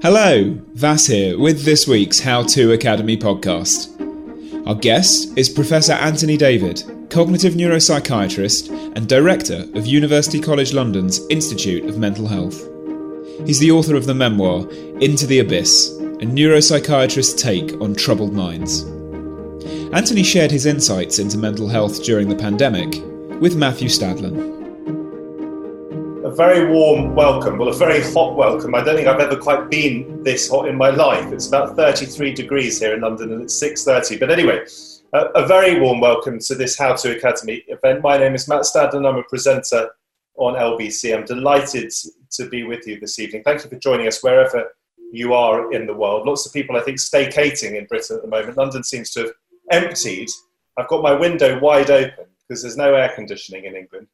Hello, Vas here with this week's How To Academy podcast. Our guest is Professor Anthony David, cognitive neuropsychiatrist and director of University College London's Institute of Mental Health. He's the author of the memoir Into the Abyss, a neuropsychiatrist's take on troubled minds. Anthony shared his insights into mental health during the pandemic with Matthew Stadlen a very warm welcome, well, a very hot welcome. I don't think I've ever quite been this hot in my life. It's about 33 degrees here in London and it's 6.30. But anyway, a, a very warm welcome to this How To Academy event. My name is Matt Stadlen. I'm a presenter on LBC. I'm delighted to be with you this evening. Thank you for joining us wherever you are in the world. Lots of people, I think, staycating in Britain at the moment. London seems to have emptied. I've got my window wide open because there's no air conditioning in England.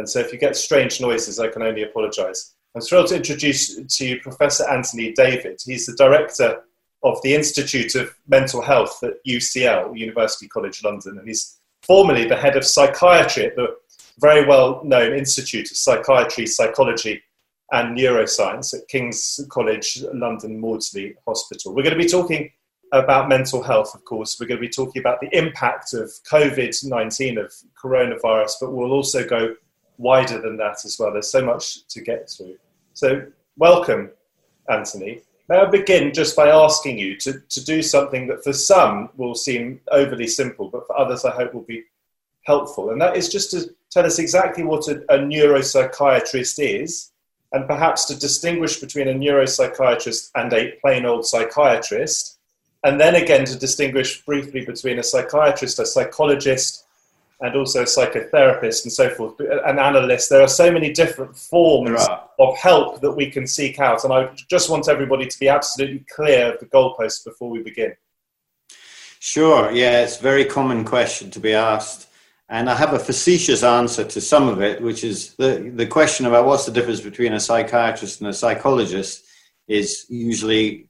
And so if you get strange noises, I can only apologise. I'm thrilled to introduce to you Professor Anthony David. He's the director of the Institute of Mental Health at UCL, University College London, and he's formerly the head of psychiatry at the very well known Institute of Psychiatry, Psychology and Neuroscience at King's College London Maudsley Hospital. We're going to be talking about mental health, of course. We're going to be talking about the impact of COVID 19, of coronavirus, but we'll also go wider than that as well. There's so much to get through. So, welcome, Anthony. May I begin just by asking you to, to do something that for some will seem overly simple, but for others I hope will be helpful. And that is just to tell us exactly what a, a neuropsychiatrist is, and perhaps to distinguish between a neuropsychiatrist and a plain old psychiatrist, and then again to distinguish briefly between a psychiatrist, a psychologist, and also psychotherapists and so forth, uh, an analyst. There are so many different forms of help that we can seek out. And I just want everybody to be absolutely clear of the goalposts before we begin. Sure, yeah, it's a very common question to be asked. And I have a facetious answer to some of it, which is the, the question about what's the difference between a psychiatrist and a psychologist is usually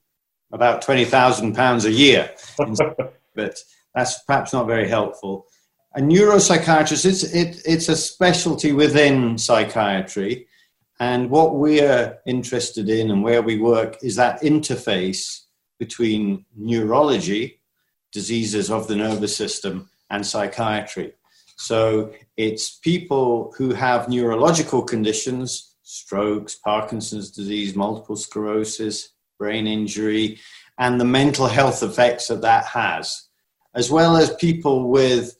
about £20,000 a year. but that's perhaps not very helpful a neuropsychiatrist, it's, it, it's a specialty within psychiatry. And what we're interested in and where we work is that interface between neurology, diseases of the nervous system, and psychiatry. So it's people who have neurological conditions, strokes, Parkinson's disease, multiple sclerosis, brain injury, and the mental health effects that that has, as well as people with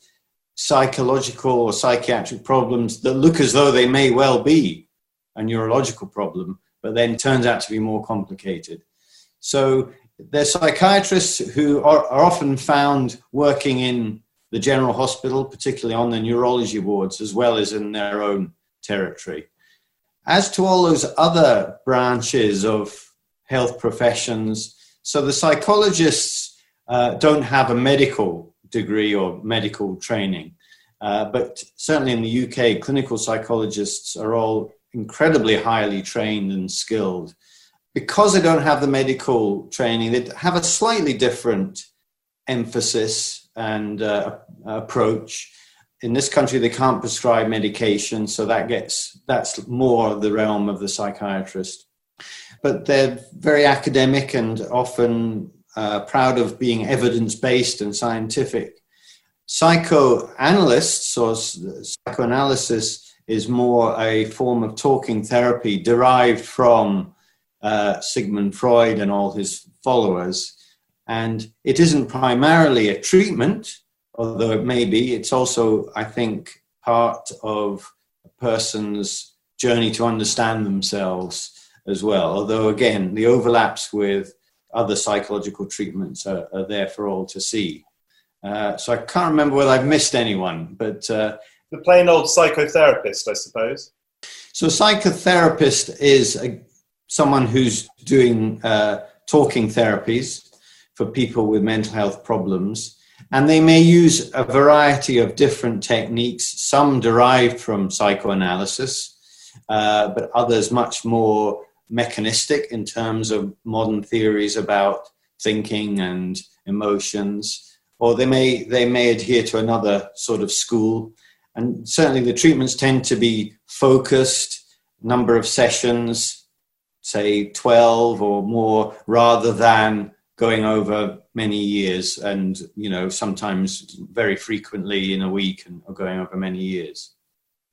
psychological or psychiatric problems that look as though they may well be a neurological problem, but then turns out to be more complicated. So they're psychiatrists who are, are often found working in the general hospital, particularly on the neurology wards, as well as in their own territory. As to all those other branches of health professions, so the psychologists uh, don't have a medical degree or medical training. Uh, but certainly in the UK, clinical psychologists are all incredibly highly trained and skilled. Because they don't have the medical training, they have a slightly different emphasis and uh, approach. In this country, they can't prescribe medication, so that gets that's more the realm of the psychiatrist. But they're very academic and often uh, proud of being evidence based and scientific. Psychoanalysts or psychoanalysis is more a form of talking therapy derived from uh, Sigmund Freud and all his followers. And it isn't primarily a treatment, although it may be. It's also, I think, part of a person's journey to understand themselves as well. Although, again, the overlaps with other psychological treatments are, are there for all to see. Uh, so I can't remember whether I've missed anyone, but. Uh, the plain old psychotherapist, I suppose. So, psychotherapist is a, someone who's doing uh, talking therapies for people with mental health problems. And they may use a variety of different techniques, some derived from psychoanalysis, uh, but others much more mechanistic in terms of modern theories about thinking and emotions. Or they may, they may adhere to another sort of school. And certainly the treatments tend to be focused, number of sessions, say 12 or more, rather than going over many years and you know sometimes very frequently in a week and going over many years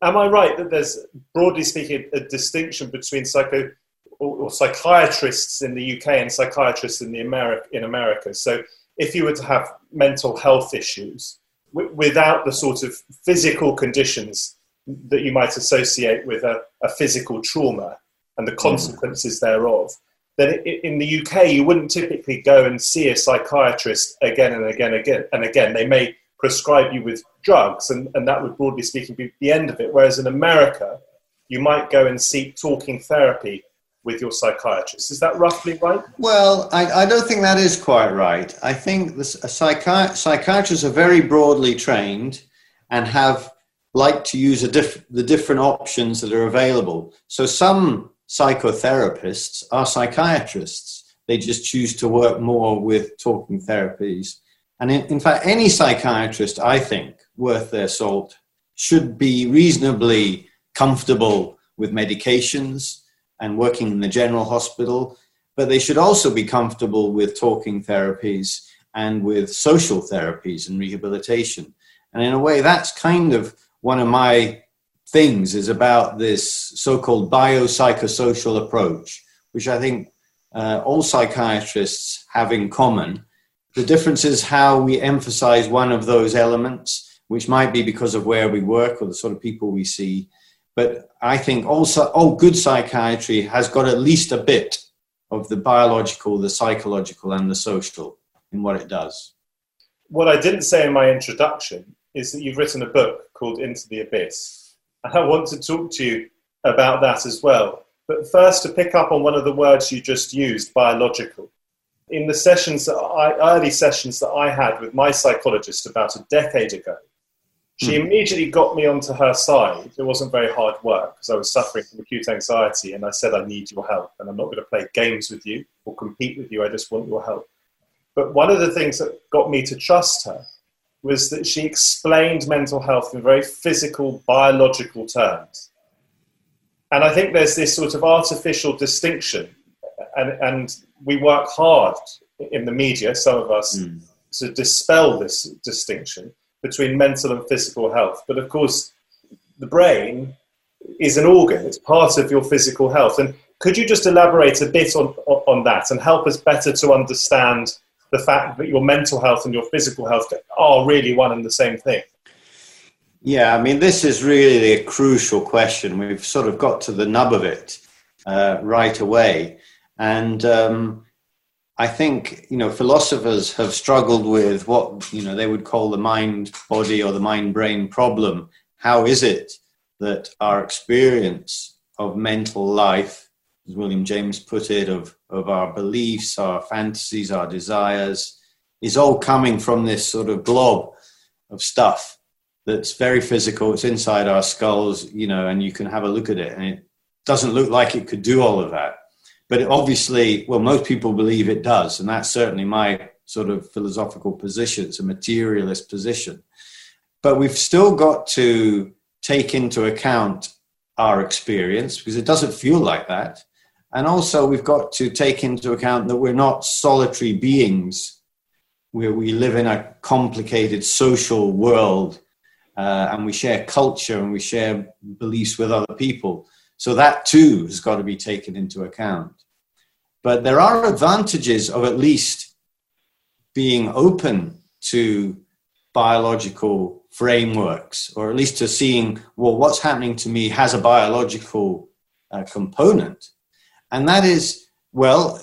am i right that there's broadly speaking a distinction between psycho or, psychiatrists in the uk and psychiatrists in the america in america so if you were to have mental health issues w- without the sort of physical conditions that you might associate with a, a physical trauma and the mm. consequences mm. thereof then in the UK you wouldn't typically go and see a psychiatrist again and again and again and again. They may prescribe you with drugs, and, and that would broadly speaking be the end of it. Whereas in America, you might go and seek talking therapy with your psychiatrist. Is that roughly right? Well, I, I don't think that is quite right. I think the, psychi- psychiatrists are very broadly trained and have like to use diff- the different options that are available. So some psychotherapists are psychiatrists. They just choose to work more with talking therapies. And in, in, fact, any psychiatrist, I think, worth their salt, should be reasonably comfortable with medications and working in the general hospital, but they should also be comfortable with talking therapies and with social therapies and rehabilitation. And in a way, that's kind of one of my things is about this so-called biopsychosocial approach, which I think uh, all psychiatrists have in common. The difference is how we emphasize one of those elements, which might be because of where we work or the sort of people we see. But I think also all good psychiatry has got at least a bit of the biological, the psychological, and the social in what it does. What I didn't say in my introduction is that you've written a book called Into the Abyss and I want to talk to you about that as well. But first, to pick up on one of the words you just used, biological. In the sessions I, early sessions that I had with my psychologist about a decade ago, she mm. immediately got me onto her side. It wasn't very hard work because I was suffering from acute anxiety, and I said, I need your help, and I'm not going to play games with you or compete with you. I just want your help. But one of the things that got me to trust her was that she explained mental health in very physical, biological terms. And I think there's this sort of artificial distinction, and, and we work hard in the media, some of us, mm. to dispel this distinction between mental and physical health. But of course, the brain is an organ, it's part of your physical health. And could you just elaborate a bit on, on that and help us better to understand the fact that your mental health and your physical health are really one and the same thing? Yeah, I mean, this is really a crucial question. We've sort of got to the nub of it uh, right away. And um, I think, you know, philosophers have struggled with what, you know, they would call the mind body or the mind brain problem. How is it that our experience of mental life as William James put it, of, of our beliefs, our fantasies, our desires, is all coming from this sort of glob of stuff that's very physical. It's inside our skulls, you know, and you can have a look at it, and it doesn't look like it could do all of that. But obviously, well, most people believe it does, and that's certainly my sort of philosophical position. It's a materialist position. But we've still got to take into account our experience because it doesn't feel like that. And also, we've got to take into account that we're not solitary beings, where we live in a complicated social world uh, and we share culture and we share beliefs with other people. So that too has got to be taken into account. But there are advantages of at least being open to biological frameworks, or at least to seeing, well, what's happening to me has a biological uh, component. And that is, well,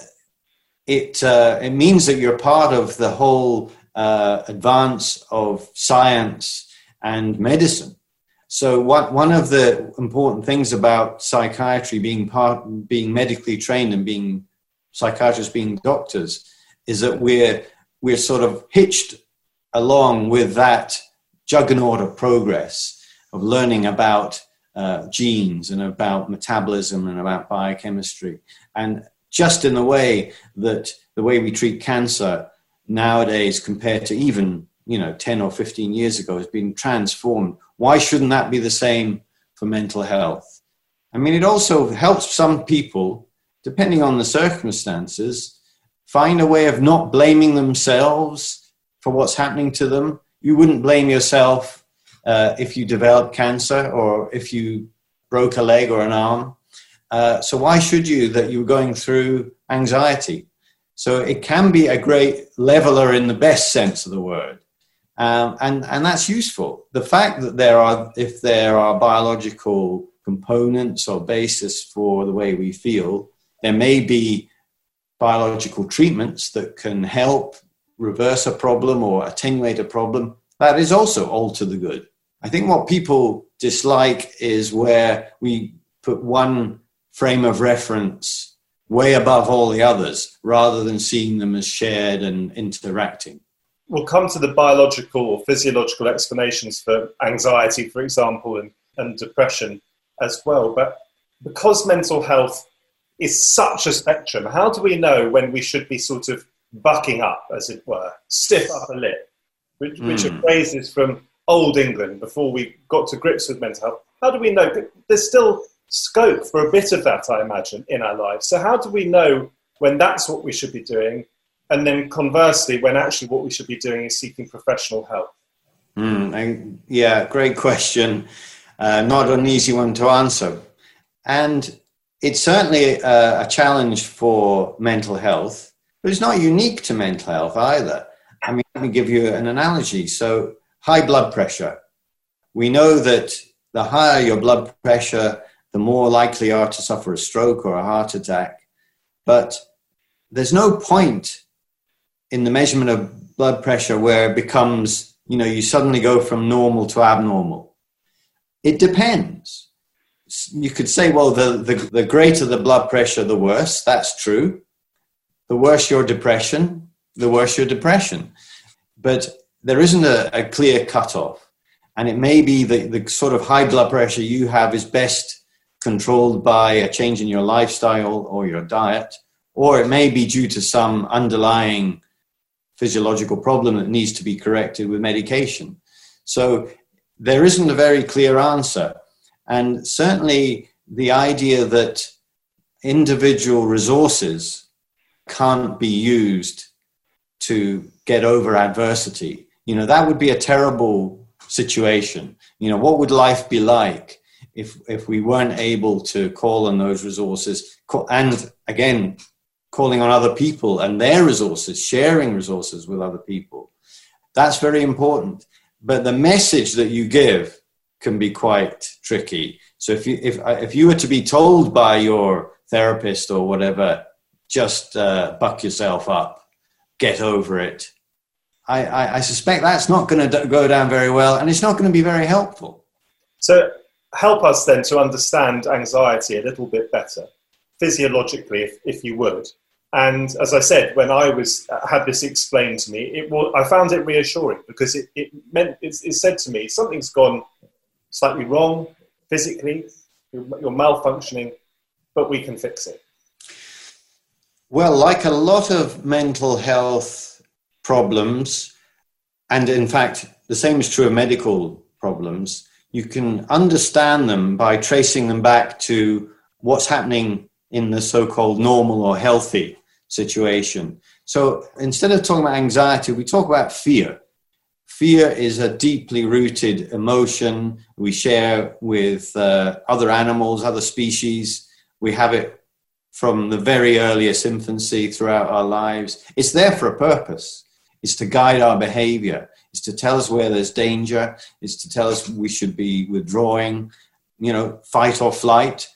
it, uh, it means that you're part of the whole uh, advance of science and medicine. So what, one of the important things about psychiatry being part, being medically trained and being psychiatrists being doctors is that we're, we're sort of hitched along with that juggernaut of progress of learning about uh, genes and about metabolism and about biochemistry. And just in the way that the way we treat cancer nowadays compared to even you know 10 or 15 years ago has been transformed why shouldn't that be the same for mental health i mean it also helps some people depending on the circumstances find a way of not blaming themselves for what's happening to them you wouldn't blame yourself uh, if you developed cancer or if you broke a leg or an arm uh, so why should you that you're going through anxiety? So it can be a great leveler in the best sense of the word. Um, and, and that's useful. The fact that there are, if there are biological components or basis for the way we feel, there may be biological treatments that can help reverse a problem or attenuate a problem. That is also all to the good. I think what people dislike is where we put one frame of reference way above all the others rather than seeing them as shared and interacting. We'll come to the biological or physiological explanations for anxiety, for example, and, and depression as well. But because mental health is such a spectrum, how do we know when we should be sort of bucking up, as it were, stiff upper lip, which, which mm. are phrases from old England before we got to grips with mental health? How do we know? There's still scope for a bit of that, I imagine, in our lives. So, how do we know when that's what we should be doing? And then conversely, when actually what we should be doing is seeking professional help? Mm, yeah, great question. Uh, not an easy one to answer. And it's certainly a, a challenge for mental health, but it's not unique to mental health either. I mean, let me give you an analogy. So, high blood pressure. We know that the higher your blood pressure, the more likely you are to suffer a stroke or a heart attack. But there's no point in the measurement of blood pressure where it becomes, you know, you suddenly go from normal to abnormal. It depends. You could say, well, the, the, the greater the blood pressure, the worse. That's true. The worse your depression, the worse your depression. But there isn't a, a clear cutoff. And it may be that the sort of high blood pressure you have is best controlled by a change in your lifestyle or your diet, or it may be due to some underlying physiological problem that needs to be corrected with medication. So there isn't a very clear answer. And certainly the idea that individual resources can't be used to get over adversity, you know, that would be a terrible situation. You know, what would life be like if if we weren't able to call on those resources and again calling on other people and their resources sharing resources with other people. That's very important. But the message that you give can be quite tricky. So if you if if you were to be told by your therapist or whatever just uh, buck yourself up. Get over it. I, I, I suspect that's not going to go down very well and it's not going to be very helpful. So help us then to understand anxiety a little bit better, physiologically, if, if you would. And as I said, when I was uh, had this explained to me, it I found it reassuring because it, it meant it, it said to me something's gone slightly wrong physically, you're, you're malfunctioning, but we can fix it. Well, like a lot of mental health problems, and in fact, the same is true of medical problems, you can understand them by tracing them back to what's happening in the so called normal or healthy situation. So instead of talking about anxiety, we talk about fear. fear is a deeply rooted emotion we share with uh, other animals, other species. We have it from the very earliest infancy throughout our lives. It's there for a purpose. It's to guide our behavior. It's to tell us where there's danger. It's to tell us we should be withdrawing, you know, fight or flight.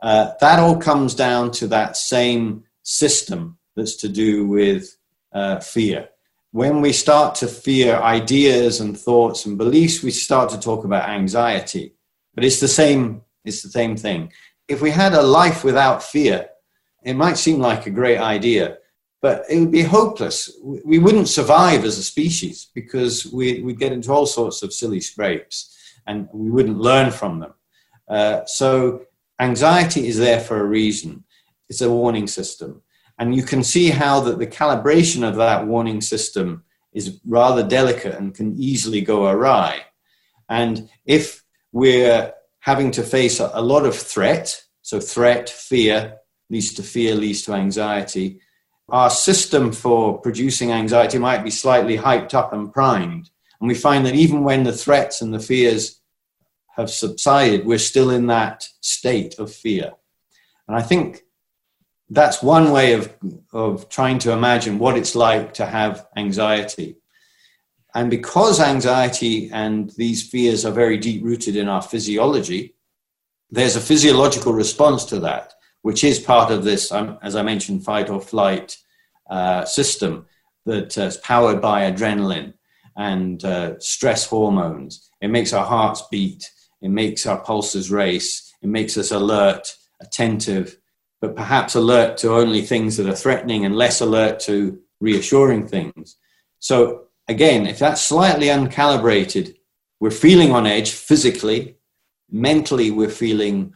Uh, that all comes down to that same system that's to do with uh, fear. When we start to fear ideas and thoughts and beliefs, we start to talk about anxiety. But it's the same. It's the same thing. If we had a life without fear, it might seem like a great idea, but it would be hopeless. We wouldn't survive as a species because we, we'd get into all sorts of silly scrapes and we wouldn't learn from them. Uh, so, anxiety is there for a reason. It's a warning system. And you can see how that the calibration of that warning system is rather delicate and can easily go awry. And if we're having to face a lot of threat, so threat, fear, leads to fear, leads to anxiety, our system for producing anxiety might be slightly hyped up and primed. And we find that even when the threats and the fears have subsided, we're still in that state of fear. And I think that's one way of, of trying to imagine what it's like to have anxiety. And because anxiety and these fears are very deep rooted in our physiology, there's a physiological response to that, which is part of this, um, as I mentioned, fight or flight uh, system that is powered by adrenaline and uh, stress hormones. It makes our hearts beat, it makes our pulses race, it makes us alert, attentive, but perhaps alert to only things that are threatening and less alert to reassuring things. So, again, if that's slightly uncalibrated, we're feeling on edge physically, mentally, we're feeling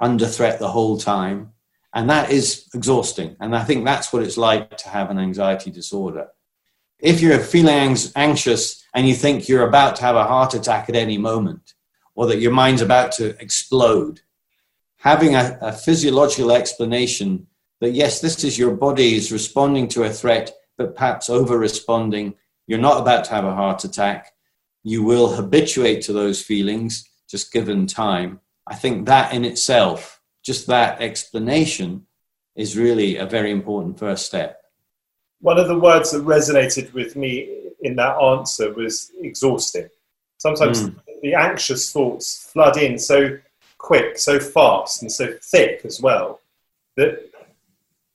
under threat the whole time. And that is exhausting. And I think that's what it's like to have an anxiety disorder. If you're feeling anxious and you think you're about to have a heart attack at any moment, or that your mind's about to explode, having a, a physiological explanation that yes, this is your body is responding to a threat, but perhaps over responding. You're not about to have a heart attack. You will habituate to those feelings just given time. I think that in itself, just that explanation, is really a very important first step. One of the words that resonated with me in that answer was exhausting. Sometimes mm. the anxious thoughts flood in so quick, so fast, and so thick as well that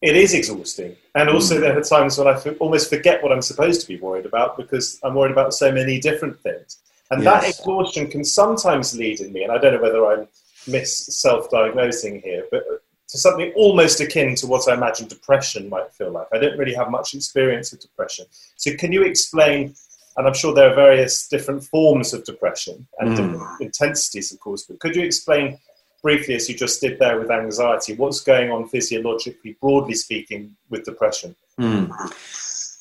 it is exhausting. And also, mm. there are times when I f- almost forget what I'm supposed to be worried about because I'm worried about so many different things. And yes. that exhaustion can sometimes lead in me, and I don't know whether I'm mis self diagnosing here, but to something almost akin to what I imagine depression might feel like. I don't really have much experience of depression. So, can you explain and I'm sure there are various different forms of depression and mm. different intensities, of course. But could you explain briefly, as you just did there with anxiety, what's going on physiologically, broadly speaking, with depression? Mm.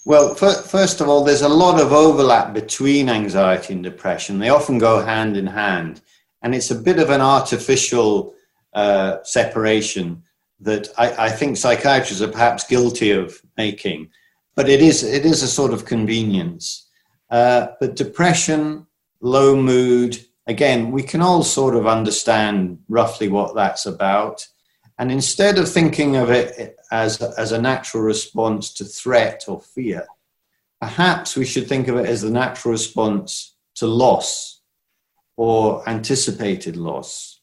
Well, first of all, there's a lot of overlap between anxiety and depression. They often go hand in hand, and it's a bit of an artificial uh, separation that I, I think psychiatrists are perhaps guilty of making. But it is it is a sort of convenience. Uh, but depression, low mood, again, we can all sort of understand roughly what that's about. And instead of thinking of it as, as a natural response to threat or fear, perhaps we should think of it as the natural response to loss or anticipated loss.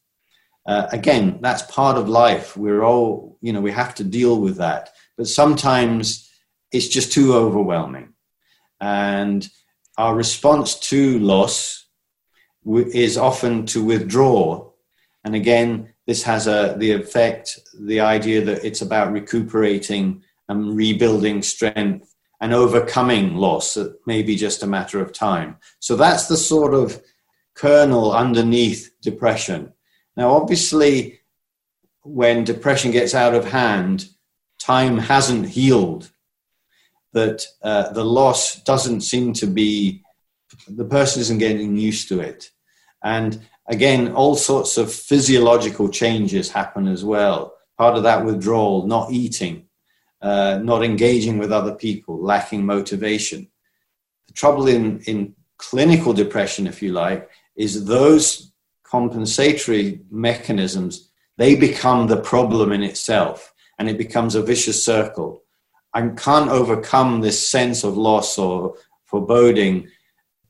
Uh, again, that's part of life. We're all, you know, we have to deal with that. But sometimes it's just too overwhelming. And our response to loss is often to withdraw. And again, this has a, the effect, the idea that it's about recuperating and rebuilding strength and overcoming loss that may be just a matter of time. So that's the sort of kernel underneath depression. Now, obviously, when depression gets out of hand, time hasn't healed that uh, the loss doesn't seem to be, the person isn't getting used to it. And again, all sorts of physiological changes happen as well. Part of that withdrawal, not eating, uh, not engaging with other people, lacking motivation. The trouble in, in clinical depression, if you like, is those compensatory mechanisms, they become the problem in itself and it becomes a vicious circle. I can't overcome this sense of loss or foreboding,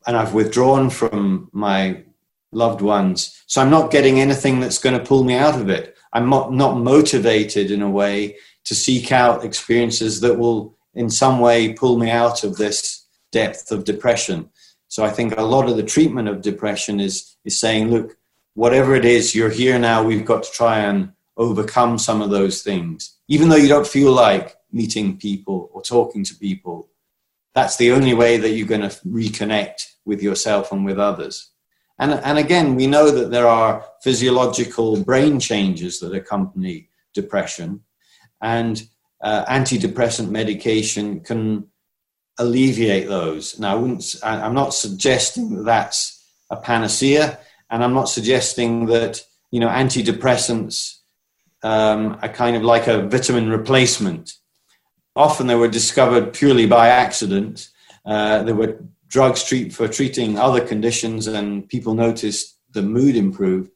and I've withdrawn from my loved ones. So I'm not getting anything that's going to pull me out of it. I'm not, not motivated in a way to seek out experiences that will, in some way, pull me out of this depth of depression. So I think a lot of the treatment of depression is, is saying, look, whatever it is, you're here now, we've got to try and overcome some of those things. Even though you don't feel like meeting people or talking to people, that's the only way that you're going to reconnect with yourself and with others. And, and again, we know that there are physiological brain changes that accompany depression, and uh, antidepressant medication can alleviate those. Now, I wouldn't, I'm not suggesting that that's a panacea, and I'm not suggesting that you know antidepressants um, are kind of like a vitamin replacement. Often they were discovered purely by accident. Uh, there were drugs treat for treating other conditions and people noticed the mood improved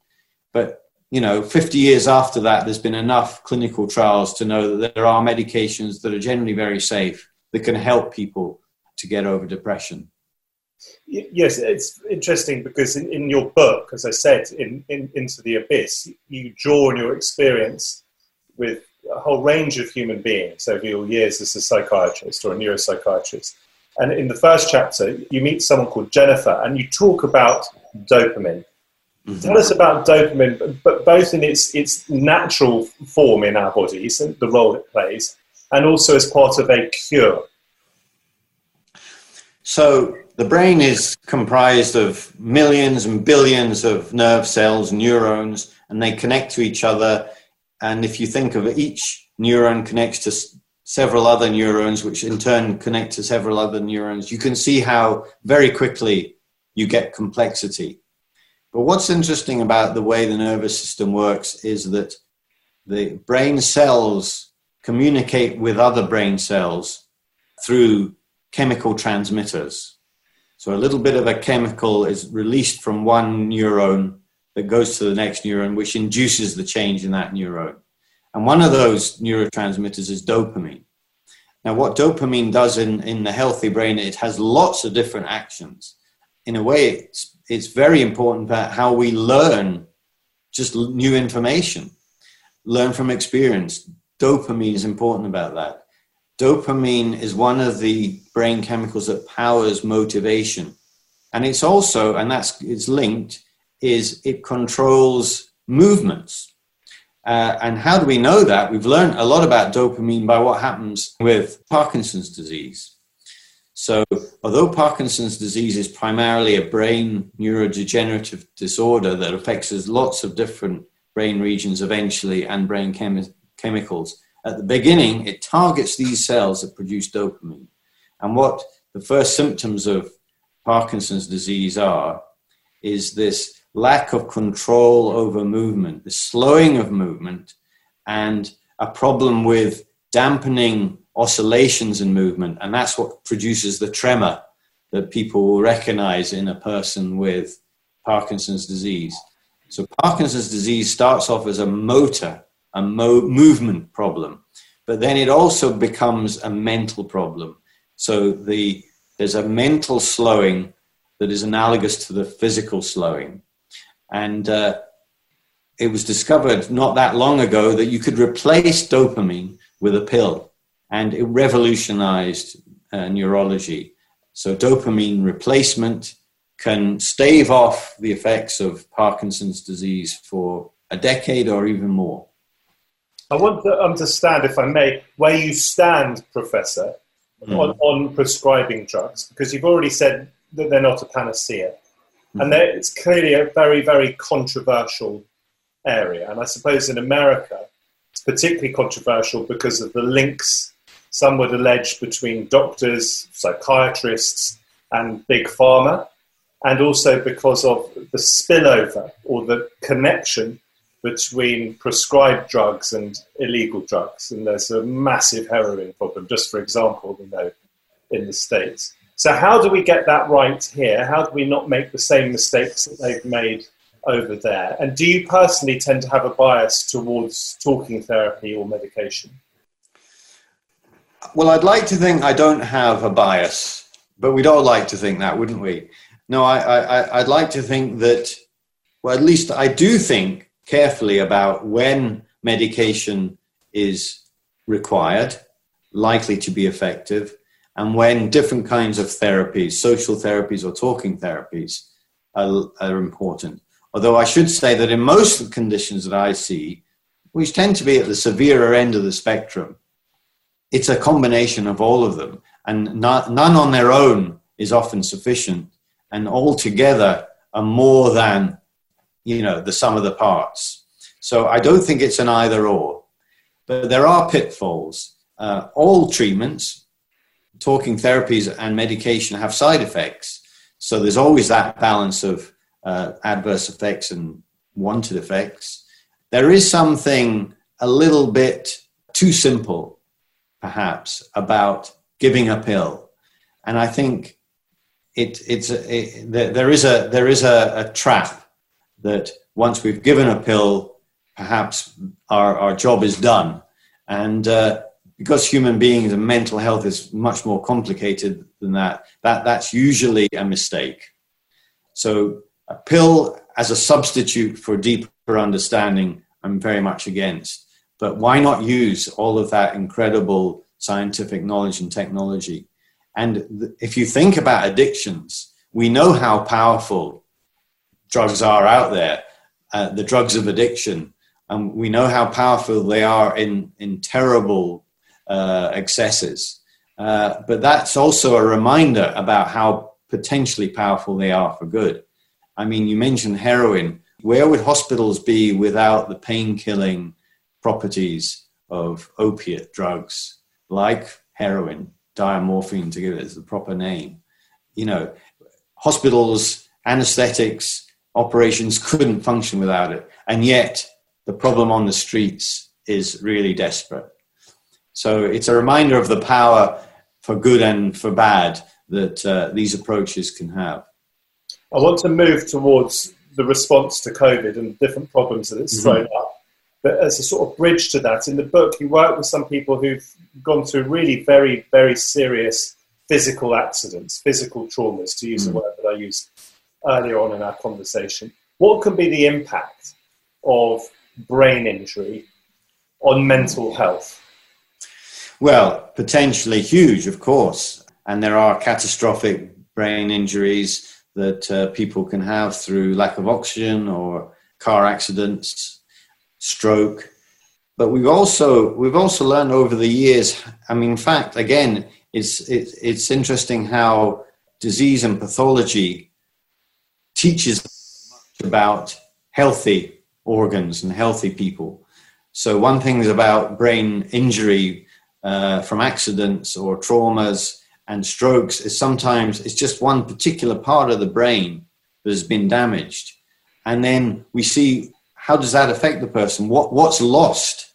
but you know 50 years after that there's been enough clinical trials to know that there are medications that are generally very safe that can help people to get over depression yes it's interesting because in, in your book as i said in, in, into the abyss you draw on your experience with a whole range of human beings over your years as a psychiatrist or a neuropsychiatrist and in the first chapter, you meet someone called Jennifer, and you talk about dopamine. Mm-hmm. Tell us about dopamine, but both in its its natural form in our bodies and the role it plays, and also as part of a cure. So the brain is comprised of millions and billions of nerve cells, neurons, and they connect to each other. And if you think of each neuron connects to several other neurons, which in turn connect to several other neurons, you can see how very quickly you get complexity. But what's interesting about the way the nervous system works is that the brain cells communicate with other brain cells through chemical transmitters. So a little bit of a chemical is released from one neuron that goes to the next neuron, which induces the change in that neuron. And one of those neurotransmitters is dopamine. Now, what dopamine does in, in the healthy brain, it has lots of different actions. In a way, it's, it's very important about how we learn just new information, learn from experience. Dopamine is important about that. Dopamine is one of the brain chemicals that powers motivation. And it's also, and that's it's linked, is it controls movements. Uh, and how do we know that? We've learned a lot about dopamine by what happens with Parkinson's disease. So, although Parkinson's disease is primarily a brain neurodegenerative disorder that affects lots of different brain regions eventually and brain chemi- chemicals, at the beginning it targets these cells that produce dopamine. And what the first symptoms of Parkinson's disease are is this lack of control over movement, the slowing of movement, and a problem with dampening oscillations in movement. And that's what produces the tremor that people will recognize in a person with Parkinson's disease. So, Parkinson's disease starts off as a motor, a mo- movement problem, but then it also becomes a mental problem. So, the, there's a mental slowing that is analogous to the physical slowing. And uh, it was discovered not that long ago that you could replace dopamine with a pill, and it revolutionized uh, neurology. So, dopamine replacement can stave off the effects of Parkinson's disease for a decade or even more. I want to understand, if I may, where you stand, Professor, mm. on, on prescribing drugs, because you've already said that they're not a panacea. And mm-hmm. there, it's clearly a very, very controversial area. And I suppose in America, it's particularly controversial because of the links, some would allege, between doctors, psychiatrists, and big pharma, and also because of the spillover or the connection between prescribed drugs and illegal drugs. And there's a massive heroin problem, just for example, we know, in the States. So, how do we get that right here? How do we not make the same mistakes that they've made over there? And do you personally tend to have a bias towards talking therapy or medication? Well, I'd like to think I don't have a bias, but we'd all like to think that, wouldn't we? No, I, I, I'd like to think that, well, at least I do think carefully about when medication is required, likely to be effective, and when different kinds of therapies, social therapies or talking therapies, are, are important. Although I should say that in most conditions that I see, which tend to be at the severer end of the spectrum, it's a combination of all of them, and not, none on their own is often sufficient, and all together are more than you know the sum of the parts. So I don't think it's an either or, but there are pitfalls. Uh, all treatments, talking therapies and medication have side effects. So there's always that balance of uh, adverse effects and wanted effects. There is something a little bit too simple, perhaps, about giving a pill. And I think it, it's a, it, there is a there is a, a, trap that once we've given a pill, perhaps our, our job is done. And uh, because human beings and mental health is much more complicated than that, that that's usually a mistake. So a pill as a substitute for deeper understanding, I'm very much against. But why not use all of that incredible scientific knowledge and technology? And if you think about addictions, we know how powerful drugs are out there, uh, the drugs of addiction. And we know how powerful they are in, in terrible uh, excesses. Uh, but that's also a reminder about how potentially powerful they are for good. I mean, you mentioned heroin. Where would hospitals be without the pain killing properties of opiate drugs like heroin, diamorphine, to give it the proper name? You know, hospitals, anesthetics, operations couldn't function without it. And yet, the problem on the streets is really desperate. So it's a reminder of the power for good and for bad that uh, these approaches can have. I want to move towards the response to COVID and different problems that it's mm-hmm. thrown up. But as a sort of bridge to that, in the book, you work with some people who've gone through really very, very serious physical accidents, physical traumas, to use mm-hmm. the word that I used earlier on in our conversation. What can be the impact of brain injury on mental health? Well, potentially huge, of course. And there are catastrophic brain injuries that uh, people can have through lack of oxygen or car accidents, stroke. But we've also we've also learned over the years. I mean, in fact, again, it's it, it's interesting how disease and pathology teaches about healthy organs and healthy people. So one thing is about brain injury uh, from accidents or traumas and strokes is sometimes it's just one particular part of the brain that has been damaged. And then we see how does that affect the person? What what's lost?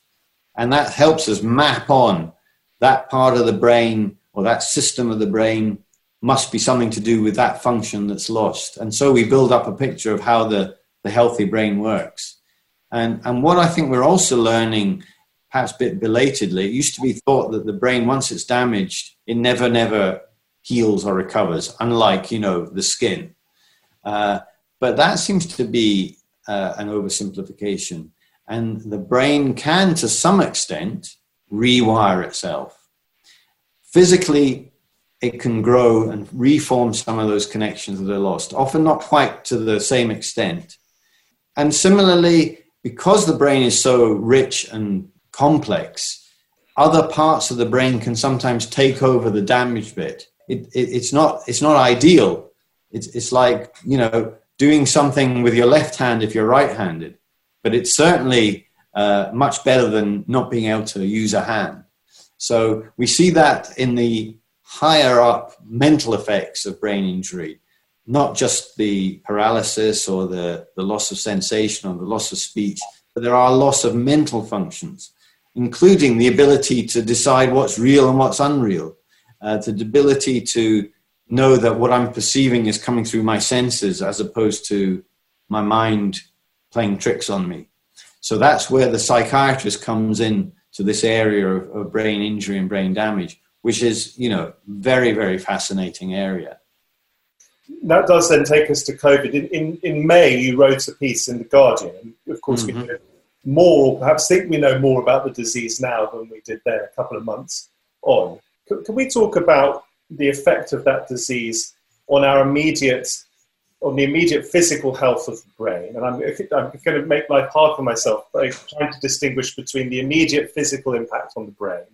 And that helps us map on that part of the brain or that system of the brain must be something to do with that function that's lost. And so we build up a picture of how the the healthy brain works. And and what i think we're also learning perhaps a bit belatedly it used to be thought that the brain once it's damaged it never, never heals or recovers, unlike, you know, the skin. Uh, but that seems to be uh, an oversimplification. And the brain can, to some extent, rewire itself. Physically, it can grow and reform some of those connections that are lost, often not quite to the same extent. And similarly, because the brain is so rich and complex, other parts of the brain can sometimes take over the damaged bit. It, it, it's not it's not ideal. It's it's like you know doing something with your left hand if you're right-handed, but it's certainly uh, much better than not being able to use a hand. So we see that in the higher up mental effects of brain injury, not just the paralysis or the, the loss of sensation or the loss of speech, but there are loss of mental functions including the ability to decide what's real and what's unreal, uh, the ability to know that what I'm perceiving is coming through my senses as opposed to my mind playing tricks on me. So that's where the psychiatrist comes in to this area of, of brain injury and brain damage, which is, you know, very, very fascinating area. That does then take us to COVID. In, in, in May, you wrote a piece in The Guardian. Of course, mm-hmm. we know more, perhaps think we know more about the disease now than we did there a couple of months on. Can, can we talk about the effect of that disease on our immediate on the immediate physical health of the brain. And I'm, I'm going to make life hard for myself by trying to distinguish between the immediate physical impact on the brain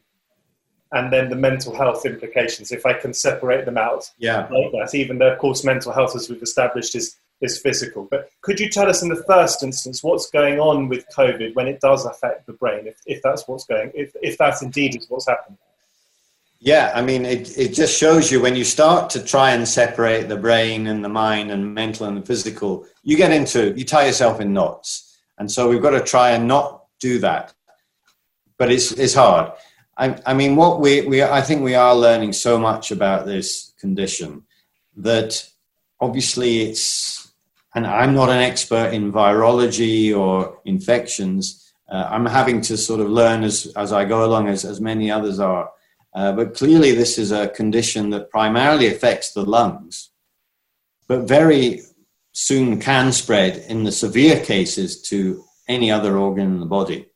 and then the mental health implications, if I can separate them out yeah. like that, even though, of course, mental health, as we've established, is, is physical. But could you tell us in the first instance what's going on with COVID when it does affect the brain, if, if that's what's going, if, if that indeed is what's happening? Yeah, I mean, it, it just shows you when you start to try and separate the brain and the mind and mental and the physical, you get into, you tie yourself in knots. And so we've got to try and not do that. But it's, it's hard. I, I mean, what we, we, I think we are learning so much about this condition that obviously it's, and I'm not an expert in virology or infections. Uh, I'm having to sort of learn as, as I go along, as, as many others are uh, but clearly, this is a condition that primarily affects the lungs, but very soon can spread in the severe cases to any other organ in the body.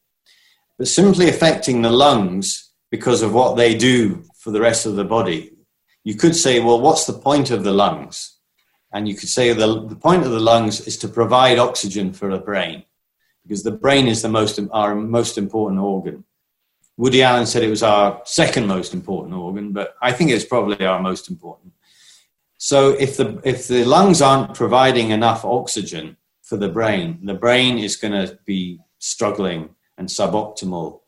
But simply affecting the lungs because of what they do for the rest of the body, you could say, well, what's the point of the lungs? And you could say the, the point of the lungs is to provide oxygen for the brain, because the brain is the most, our most important organ. Woody Allen said it was our second most important organ, but I think it's probably our most important. So if the if the lungs aren't providing enough oxygen for the brain, the brain is going to be struggling and suboptimal.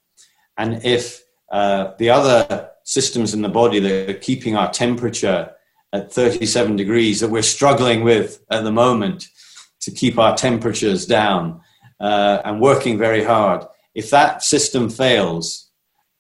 And if uh, the other systems in the body that are keeping our temperature at 37 degrees that we're struggling with at the moment to keep our temperatures down uh, and working very hard, if that system fails,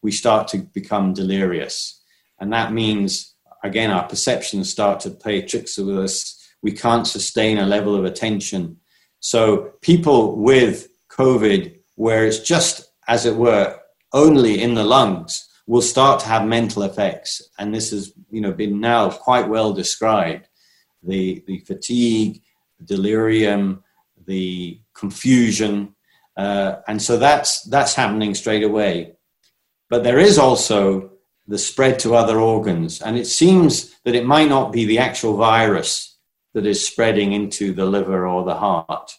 we start to become delirious. And that means, again, our perceptions start to play tricks with us. We can't sustain a level of attention. So, people with COVID, where it's just, as it were, only in the lungs, will start to have mental effects. And this has you know, been now quite well described the, the fatigue, delirium, the confusion. Uh, and so that's, that's happening straight away. But there is also the spread to other organs. And it seems that it might not be the actual virus that is spreading into the liver or the heart,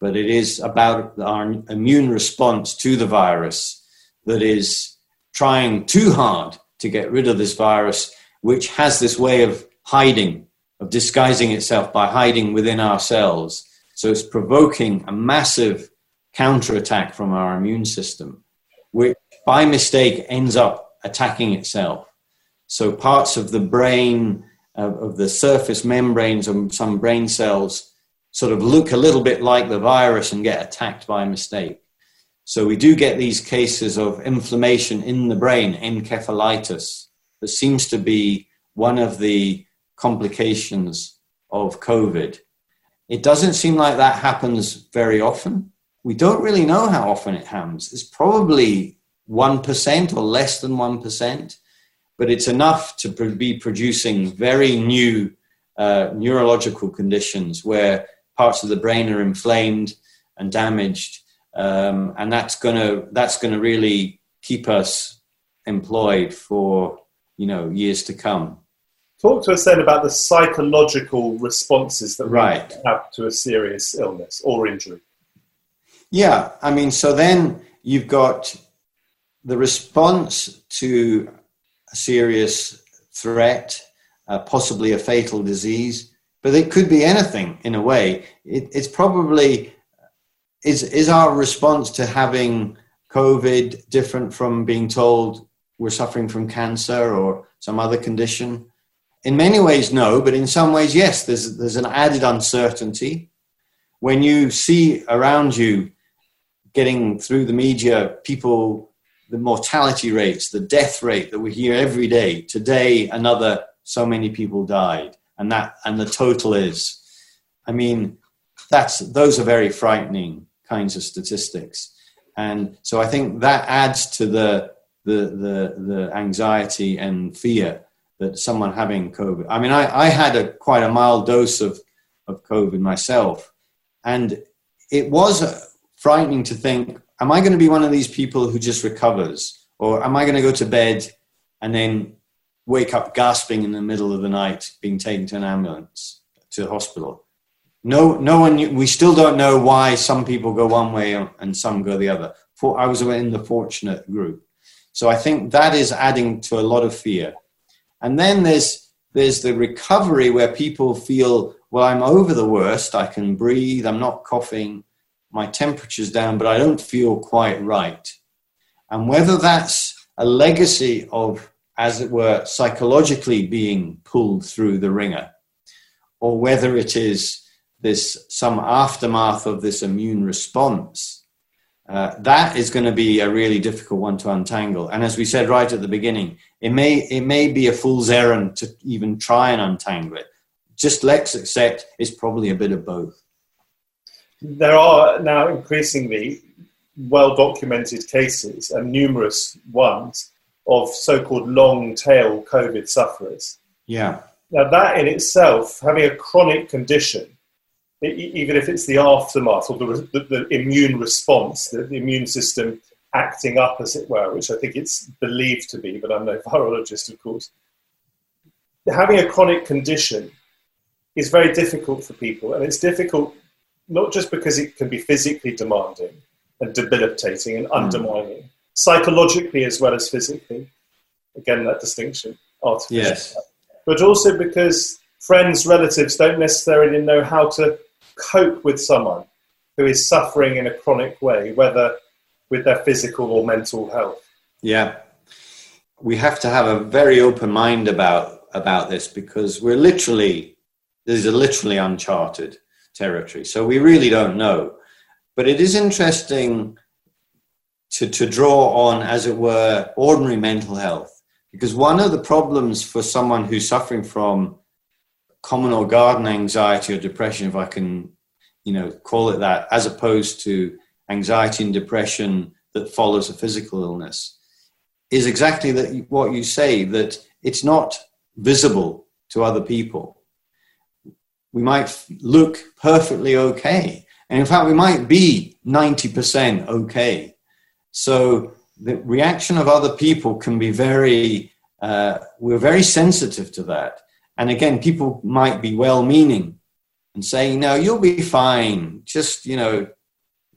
but it is about our immune response to the virus that is trying too hard to get rid of this virus, which has this way of hiding, of disguising itself by hiding within our cells. So it's provoking a massive counterattack from our immune system, which by mistake ends up attacking itself. So parts of the brain, of the surface membranes of some brain cells, sort of look a little bit like the virus and get attacked by mistake. So we do get these cases of inflammation in the brain, encephalitis, that seems to be one of the complications of COVID. It doesn't seem like that happens very often. We don't really know how often it happens. It's probably 1% or less than 1%, but it's enough to be producing very new uh, neurological conditions where parts of the brain are inflamed and damaged. Um, and that's going to that's going to really keep us employed for you know years to come. Talk to us then about the psychological responses that right. we have to a serious illness or injury. Yeah, I mean, so then you've got the response to a serious threat, uh, possibly a fatal disease, but it could be anything in a way. It, it's probably is is our response to having COVID different from being told we're suffering from cancer or some other condition? In many ways, no, but in some ways, yes. There's there's an added uncertainty when you see around you getting through the media people the mortality rates, the death rate that we hear every day. Today, another so many people died. and that and the total is. I mean, that's those are very frightening kinds of statistics, and so I think that adds to the the the, the anxiety and fear that someone having COVID. I mean, I, I had a quite a mild dose of of COVID myself, and it was frightening to think: Am I going to be one of these people who just recovers, or am I going to go to bed and then wake up gasping in the middle of the night, being taken to an ambulance to the hospital? No, no one. We still don't know why some people go one way and some go the other. For I was in the fortunate group, so I think that is adding to a lot of fear. And then there's there's the recovery where people feel, well, I'm over the worst. I can breathe. I'm not coughing. My temperature's down, but I don't feel quite right. And whether that's a legacy of, as it were, psychologically being pulled through the wringer, or whether it is this some aftermath of this immune response uh, that is going to be a really difficult one to untangle. And as we said right at the beginning, it may it may be a fool's errand to even try and untangle it. Just let's accept it's probably a bit of both. There are now increasingly well documented cases and numerous ones of so-called long tail COVID sufferers. Yeah. Now that in itself, having a chronic condition even if it's the aftermath or the, the, the immune response, the, the, immune system acting up, as it were, which I think it's believed to be, but I'm no virologist, of course. Having a chronic condition is very difficult for people, and it's difficult not just because it can be physically demanding and debilitating and mm. undermining, psychologically as well as physically. Again, that distinction, artificial. Yes. But also because friends, relatives don't necessarily know how to cope with someone who is suffering in a chronic way, whether with their physical or mental health. Yeah. We have to have a very open mind about about this because we're literally this is a literally uncharted territory. So we really don't know. But it is interesting to, to draw on, as it were, ordinary mental health. Because one of the problems for someone who's suffering from common or garden anxiety or depression, if I can, you know, call it that, as opposed to anxiety and depression that follows a physical illness, is exactly that what you say that it's not visible to other people. We might look perfectly okay, and in fact, we might be 90% okay. So the reaction of other people can be very, uh, we're very sensitive to that. And again, people might be well meaning and saying, no, you'll be fine. Just, you know,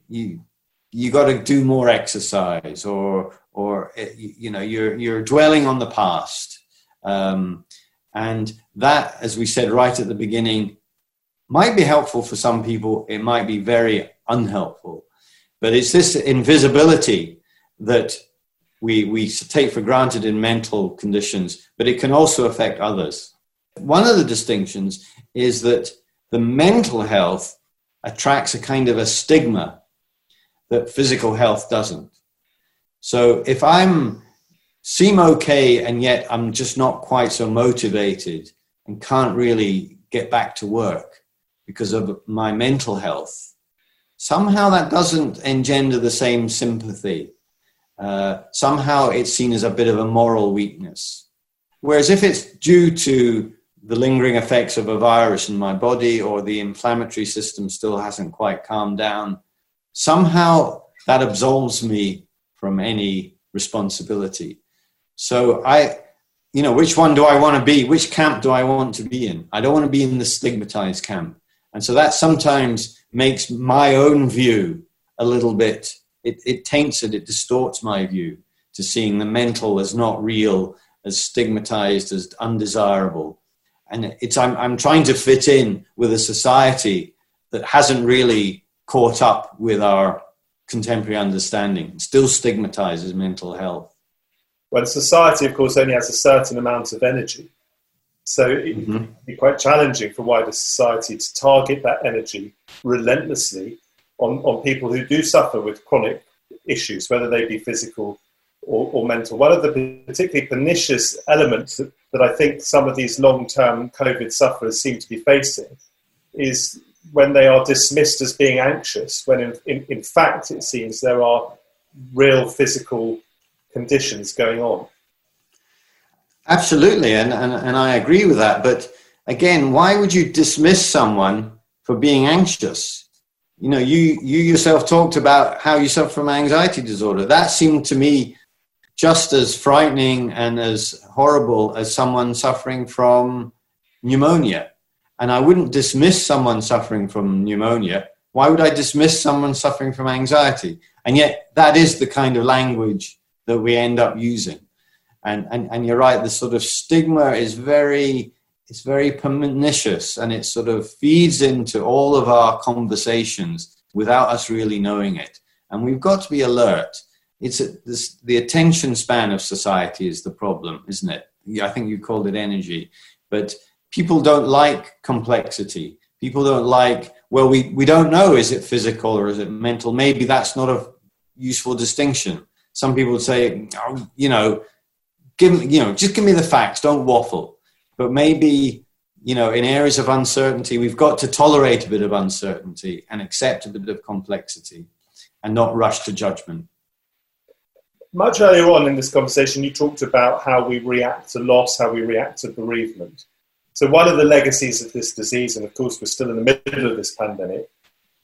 you, you got to do more exercise or, or, eh, you know, you're, you're dwelling on the past. Um, and that, as we said right at the beginning, might be helpful for some people. It might be very unhelpful. But it's this invisibility that we, we take for granted in mental conditions, but it can also affect others. One of the distinctions is that the mental health attracts a kind of a stigma that physical health doesn't. So if I'm seem okay and yet I'm just not quite so motivated and can't really get back to work because of my mental health, somehow that doesn't engender the same sympathy. Uh, somehow it's seen as a bit of a moral weakness. Whereas if it's due to the lingering effects of a virus in my body or the inflammatory system still hasn't quite calmed down, somehow that absolves me from any responsibility. So I, you know, which one do I want to be? Which camp do I want to be in? I don't want to be in the stigmatized camp. And so that sometimes makes my own view a little bit, it, it taints it, it distorts my view to seeing the mental as not real, as stigmatized, as undesirable and it's I'm, I'm trying to fit in with a society that hasn't really caught up with our contemporary understanding. Still stigmatizes mental health. Well society of course only has a certain amount of energy. So it mm-hmm. can be quite challenging for wider society to target that energy relentlessly on, on people who do suffer with chronic issues whether they be physical or, or mental. One of the particularly pernicious elements that, that I think some of these long term COVID sufferers seem to be facing is when they are dismissed as being anxious, when in, in, in fact it seems there are real physical conditions going on. Absolutely, and, and, and I agree with that. But again, why would you dismiss someone for being anxious? You know, you, you yourself talked about how you suffer from anxiety disorder. That seemed to me just as frightening and as horrible as someone suffering from pneumonia. And I wouldn't dismiss someone suffering from pneumonia. Why would I dismiss someone suffering from anxiety? And yet, that is the kind of language that we end up using. And, and, and you're right, the sort of stigma is very, it's very pernicious and it sort of feeds into all of our conversations without us really knowing it. And we've got to be alert. It's a, this, the attention span of society is the problem, isn't it? I think you called it energy. But people don't like complexity. People don't like, well, we, we don't know, is it physical or is it mental? Maybe that's not a useful distinction. Some people say, oh, you know, give you know, just give me the facts, don't waffle. But maybe, you know, in areas of uncertainty, we've got to tolerate a bit of uncertainty and accept a bit of complexity and not rush to judgment. Much earlier on in this conversation, you talked about how we react to loss, how we react to bereavement. So, one of the legacies of this disease, and of course, we're still in the middle of this pandemic,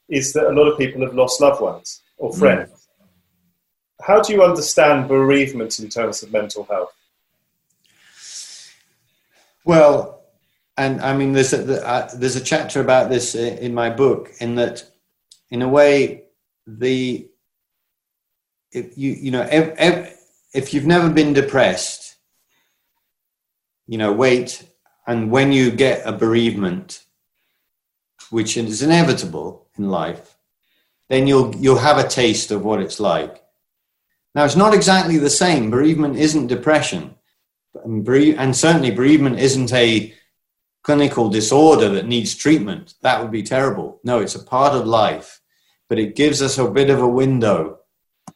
is that a lot of people have lost loved ones or friends. Mm. How do you understand bereavement in terms of mental health? Well, and I mean, there's a, uh, there's a chapter about this in my book, in that, in a way, the if you you know if, if you've never been depressed, you know, wait, and when you get a bereavement, which is inevitable in life, then you'll you'll have a taste of what it's like. Now, it's not exactly the same. Bereavement isn't depression and, and certainly bereavement isn't a clinical disorder that needs treatment. That would be terrible. No, it's a part of life, but it gives us a bit of a window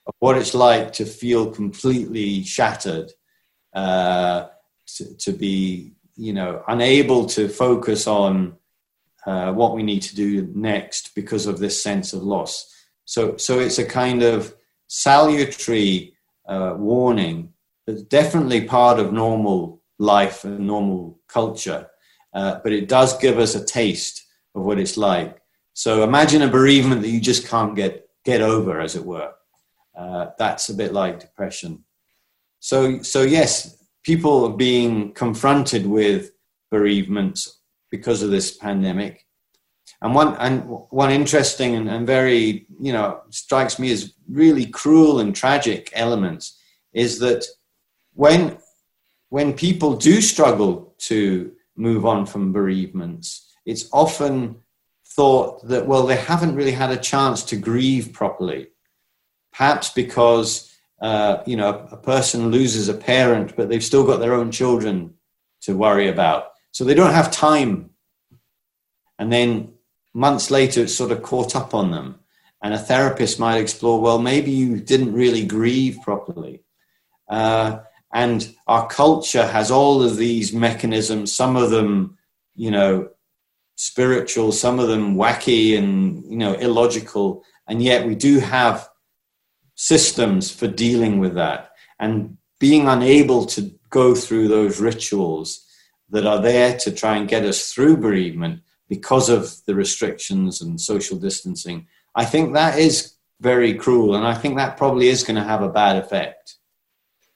of what it's like to feel completely shattered, uh, to, to, be, you know, unable to focus on uh, what we need to do next because of this sense of loss. So, so it's a kind of salutary uh, warning it's definitely part of normal life and normal culture, uh, but it does give us a taste of what it's like. So imagine a bereavement that you just can't get get over, as it were. Uh, that's a bit like depression. So so yes, people are being confronted with bereavements because of this pandemic. And one and one interesting and, and very you know strikes me as really cruel and tragic elements is that when when people do struggle to move on from bereavements, it's often thought that well they haven't really had a chance to grieve properly, perhaps because uh, you know a person loses a parent, but they've still got their own children to worry about, so they don't have time. And then months later, it's sort of caught up on them. And a therapist might explore, well, maybe you didn't really grieve properly. Uh, and our culture has all of these mechanisms, some of them, you know, spiritual, some of them wacky and, you know, illogical. And yet we do have systems for dealing with that. And being unable to go through those rituals that are there to try and get us through bereavement because of the restrictions and social distancing, I think that is very cruel. And I think that probably is going to have a bad effect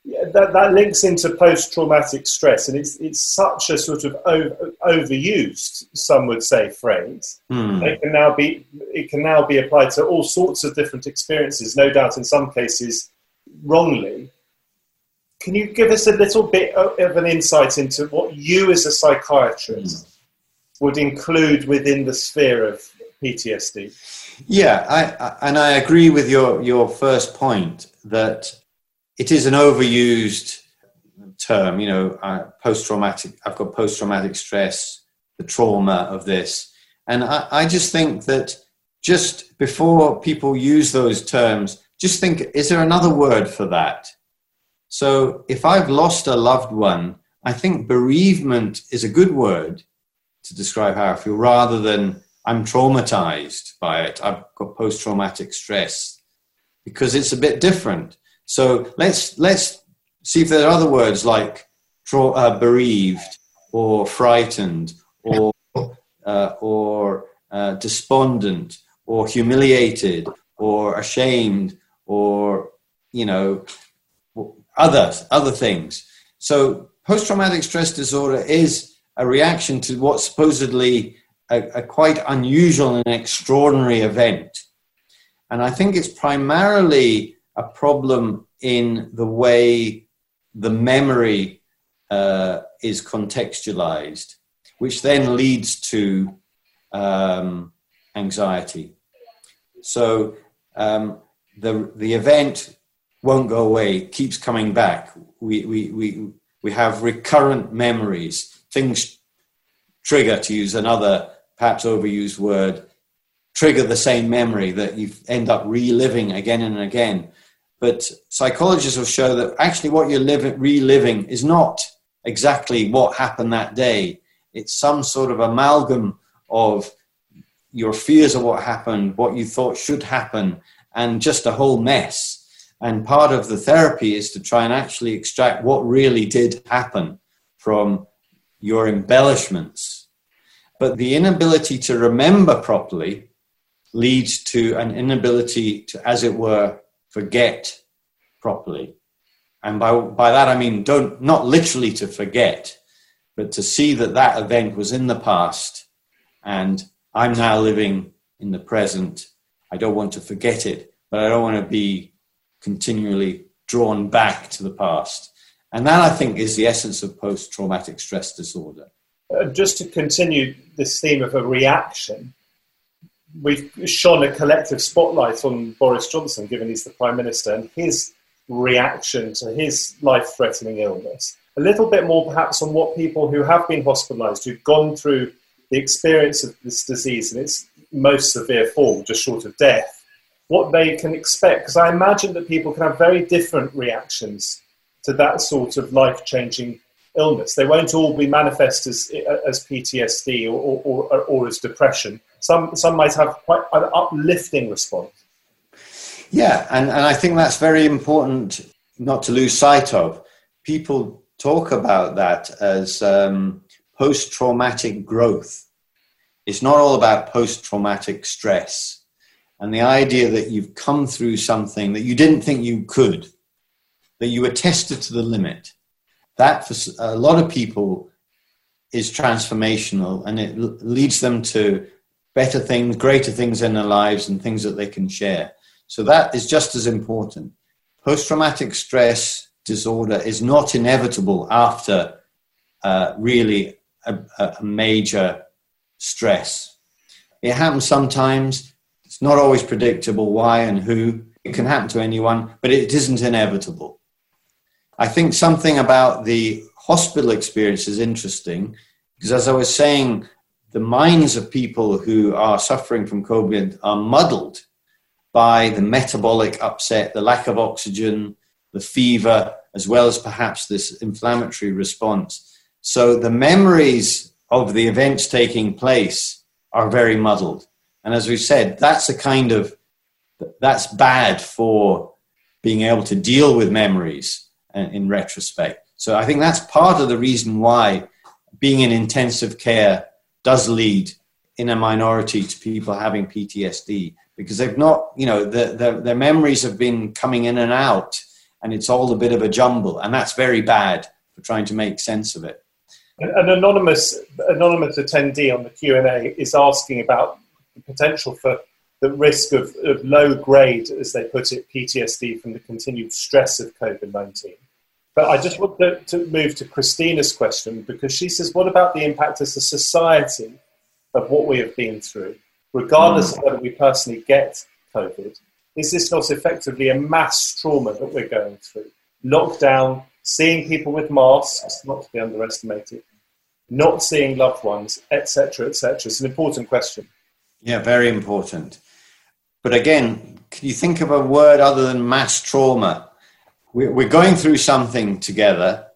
that, that links into post-traumatic stress, and it's it's such a sort of over, overused, some would say, phrase. Mm. It can now be it can now be applied to all sorts of different experiences. No doubt, in some cases, wrongly. Can you give us a little bit of an insight into what you, as a psychiatrist, mm. would include within the sphere of PTSD? Yeah, I, I, and I agree with your your first point that it is an overused term, you know, uh, post traumatic, I've got post traumatic stress, the trauma of this. And I, I just think that just before people use those terms, just think is there another word for that? So if I've lost a loved one, I think bereavement is a good word to describe how I feel rather than I'm traumatized by it. I've got post traumatic stress because it's a bit different. So let's, let's see if there are other words like tra- uh, bereaved or frightened or, uh, or uh, despondent or humiliated or ashamed or, you know, other, other things. So post traumatic stress disorder is a reaction to what supposedly a, a quite unusual and extraordinary event. And I think it's primarily a problem in the way the memory uh, is contextualized, which then leads to um, anxiety. So um, the, the event won't go away, keeps coming back. We, we, we, we have recurrent memories. Things trigger, to use another perhaps overused word, trigger the same memory that you end up reliving again and again. But psychologists will show that actually what you're living, reliving is not exactly what happened that day. It's some sort of amalgam of your fears of what happened, what you thought should happen, and just a whole mess. And part of the therapy is to try and actually extract what really did happen from your embellishments but the inability to remember properly leads to an inability to, as it were, forget properly. And by, by that I mean don't not literally to forget, but to see that that event was in the past and I'm now living in the present. I don't want to forget it, but I don't want to be continually drawn back to the past. And that I think is the essence of post traumatic stress disorder. Uh, just to continue this theme of a reaction, we've shone a collective spotlight on Boris Johnson, given he's the Prime Minister, and his reaction to his life threatening illness. A little bit more, perhaps, on what people who have been hospitalised, who've gone through the experience of this disease in its most severe form, just short of death, what they can expect. Because I imagine that people can have very different reactions to that sort of life changing illness. They won't all be manifest as, eh, as PTSD or, or, or, or as depression. Some, some might have quite an uplifting response. Yeah, and, and I think that's very important not to lose sight of. People talk about that as um, post traumatic growth. It's not all about post traumatic stress. And the idea that you've come through something that you didn't think you could, that you were tested to the limit, that for a lot of people is transformational and it leads them to better things, greater things in their lives, and things that they can share. So that is just as important. Post traumatic stress disorder is not inevitable after uh, really a, a major stress. It happens sometimes. It's not always predictable why and who. It can happen to anyone, but it isn't inevitable. I think something about the hospital experience is interesting because, as I was saying, the minds of people who are suffering from COVID are muddled by the metabolic upset, the lack of oxygen, the fever, as well as perhaps this inflammatory response. So the memories of the events taking place are very muddled. And as we said, that's a kind of that's bad for being able to deal with memories uh, in retrospect. So I think that's part of the reason why being in intensive care does lead in a minority to people having PTSD because they've not, you know, the, the, their memories have been coming in and out and it's all a bit of a jumble. And that's very bad for trying to make sense of it. An anonymous, anonymous attendee on the Q&A is asking about the potential for the risk of, of low grade, as they put it, PTSD from the continued stress of COVID 19. But I just want to, to, move to Christina's question because she says, What about the impact as a society of what we have been through, regardless mm. of whether we personally get COVID? Is this not effectively a mass trauma that we're going through? Lockdown, seeing people with masks, not to be underestimated, not seeing loved ones, etc., etc. It's an important question. Yeah, very important. But again, can you think of a word other than mass trauma? We're going through something together.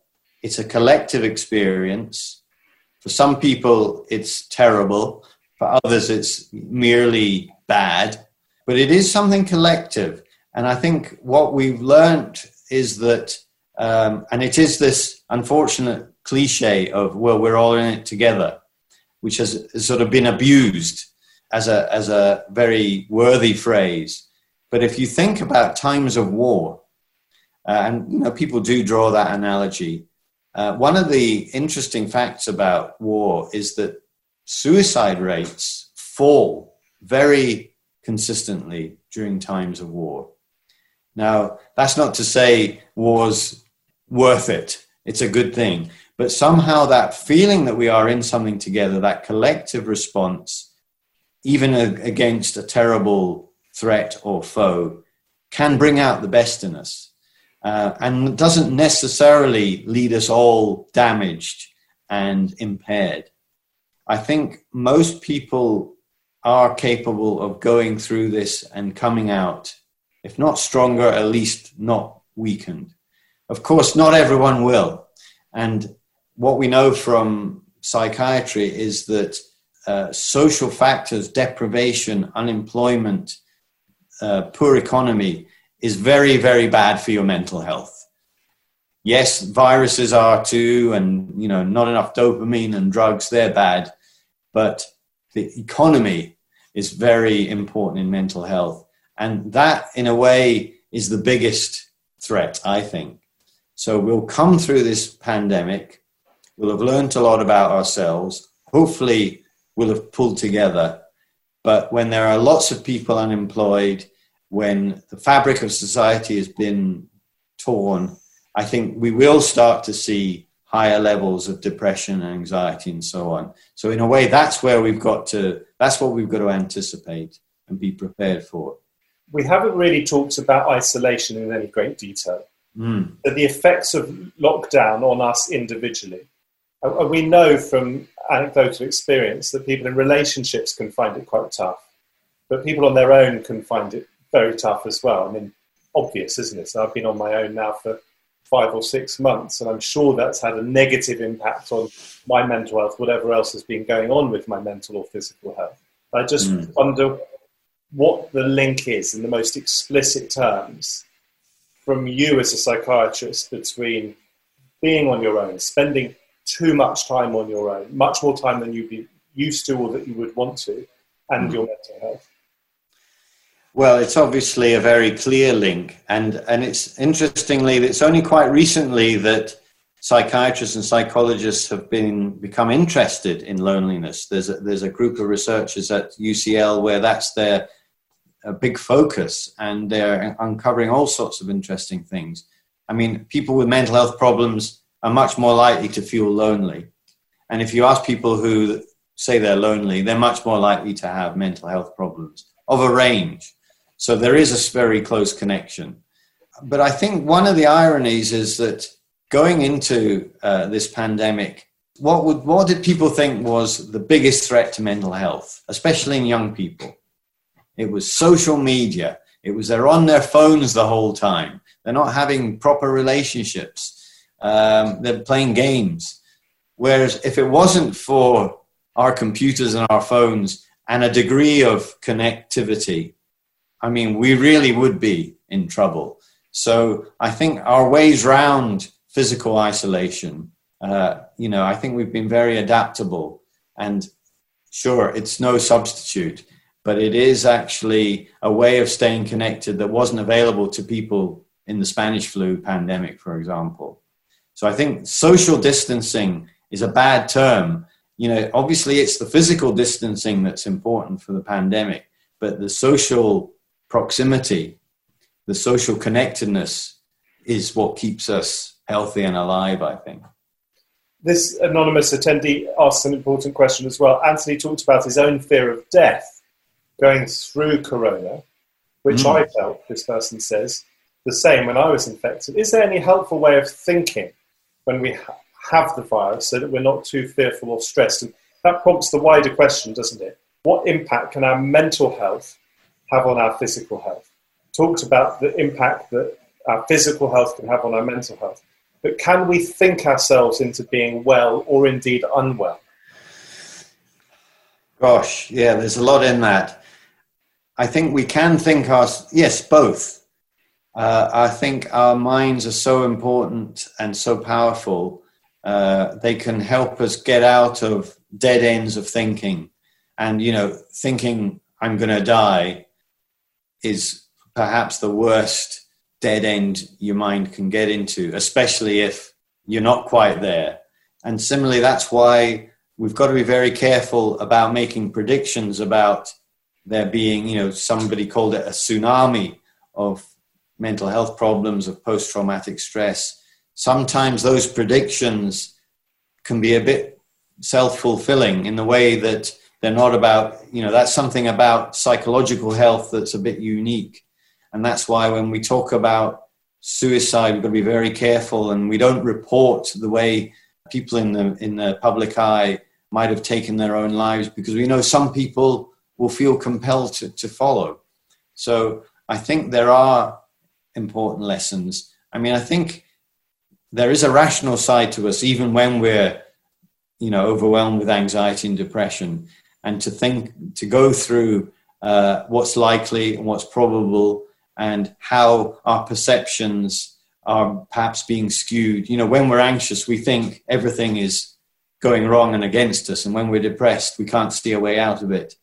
It's a collective experience. For some people, it's terrible. For others, it's merely bad. But it is something collective. And I think what we've learned is that, um, and it is this unfortunate cliche of, well, we're all in it together, which has sort of been abused as a, as a very worthy phrase. But if you think about times of war, uh, and you know people do draw that analogy. Uh, one of the interesting facts about war is that suicide rates fall very consistently during times of war. Now, that's not to say war's worth it. It's a good thing. But somehow that feeling that we are in something together, that collective response, even against a terrible threat or foe, can bring out the best in us uh, and doesn't necessarily lead us all damaged and impaired. I think most people are capable of going through this and coming out, if not stronger, at least not weakened. Of course, not everyone will. And what we know from psychiatry is that uh, social factors, deprivation, unemployment, uh, poor economy, is very, very bad for your mental health. Yes, viruses are too, and you know, not enough dopamine and drugs, they're bad. But the economy is very important in mental health. And that, in a way, is the biggest threat, I think. So we'll come through this pandemic. We'll have learned a lot about ourselves. Hopefully, we'll have pulled together. But when there are lots of people unemployed, when the fabric of society has been torn, I think we will start to see higher levels of depression and anxiety and so on. So in a way, that's where we've got to, that's what we've got to anticipate and be prepared for. We haven't really talked about isolation in any great detail. Mm. But the effects of lockdown on us individually. And we know from anecdotal experience that people in relationships can find it quite tough, but people on their own can find it very tough as well. I mean, obvious, isn't it? So I've been on my own now for five or six months, and I'm sure that's had a negative impact on my mental health, whatever else has been going on with my mental or physical health. I just mm. wonder what the link is in the most explicit terms from you as a psychiatrist between being on your own, spending too much time on your own, much more time than you'd be used to or that you would want to, and mm. your mental health. Well, it's obviously a very clear link, and and it's interestingly, it's only quite recently that psychiatrists and psychologists have been become interested in loneliness. There's a, there's a group of researchers at UCL where that's their a big focus, and they're uncovering all sorts of interesting things. I mean, people with mental health problems are much more likely to feel lonely, and if you ask people who say they're lonely, they're much more likely to have mental health problems of a range. So there is a very close connection. But I think one of the ironies is that going into uh, this pandemic, what, would, what did people think was the biggest threat to mental health, especially in young people? It was social media. It was they're on their phones the whole time. They're not having proper relationships. Um, they're playing games. Whereas if it wasn't for our computers and our phones and a degree of connectivity, I mean, we really would be in trouble. So I think our ways round physical isolation, uh, you know, I think we've been very adaptable. And sure, it's no substitute, but it is actually a way of staying connected that wasn't available to people in the Spanish flu pandemic, for example. So I think social distancing is a bad term. You know, obviously it's the physical distancing that's important for the pandemic, but the social proximity, the social connectedness is what keeps us healthy and alive, I think. This anonymous attendee asks an important question as well. Anthony talked about his own fear of death going through corona, which mm. I felt, this person says, the same when I was infected. Is there any helpful way of thinking when we ha- have the virus so that we're not too fearful or stressed? And that prompts the wider question, doesn't it? What impact can our mental health have on our physical health. Talked about the impact that our physical health can have on our mental health. But can we think ourselves into being well or indeed unwell? Gosh, yeah, there's a lot in that. I think we can think our yes, both. Uh, I think our minds are so important and so powerful. Uh, they can help us get out of dead ends of thinking, and you know, thinking I'm going to die is perhaps the worst dead end your mind can get into, especially if you're not quite there. And similarly, that's why we've got to be very careful about making predictions about there being, you know, somebody called it a tsunami of mental health problems, of post traumatic stress. Sometimes those predictions can be a bit self fulfilling in the way that they're not about, you know, that's something about psychological health that's a bit unique. And that's why when we talk about suicide, we've got to be very careful and we don't report the way people in the in the public eye might have taken their own lives because we know some people will feel compelled to, to follow. So I think there are important lessons. I mean, I think there is a rational side to us, even when we're, you know, overwhelmed with anxiety and depression, and to think, to go through uh, what's likely and what's probable, and how our perceptions are perhaps being skewed. You know, when we're anxious, we think everything is going wrong and against us. And when we're depressed, we can't see a way out of it.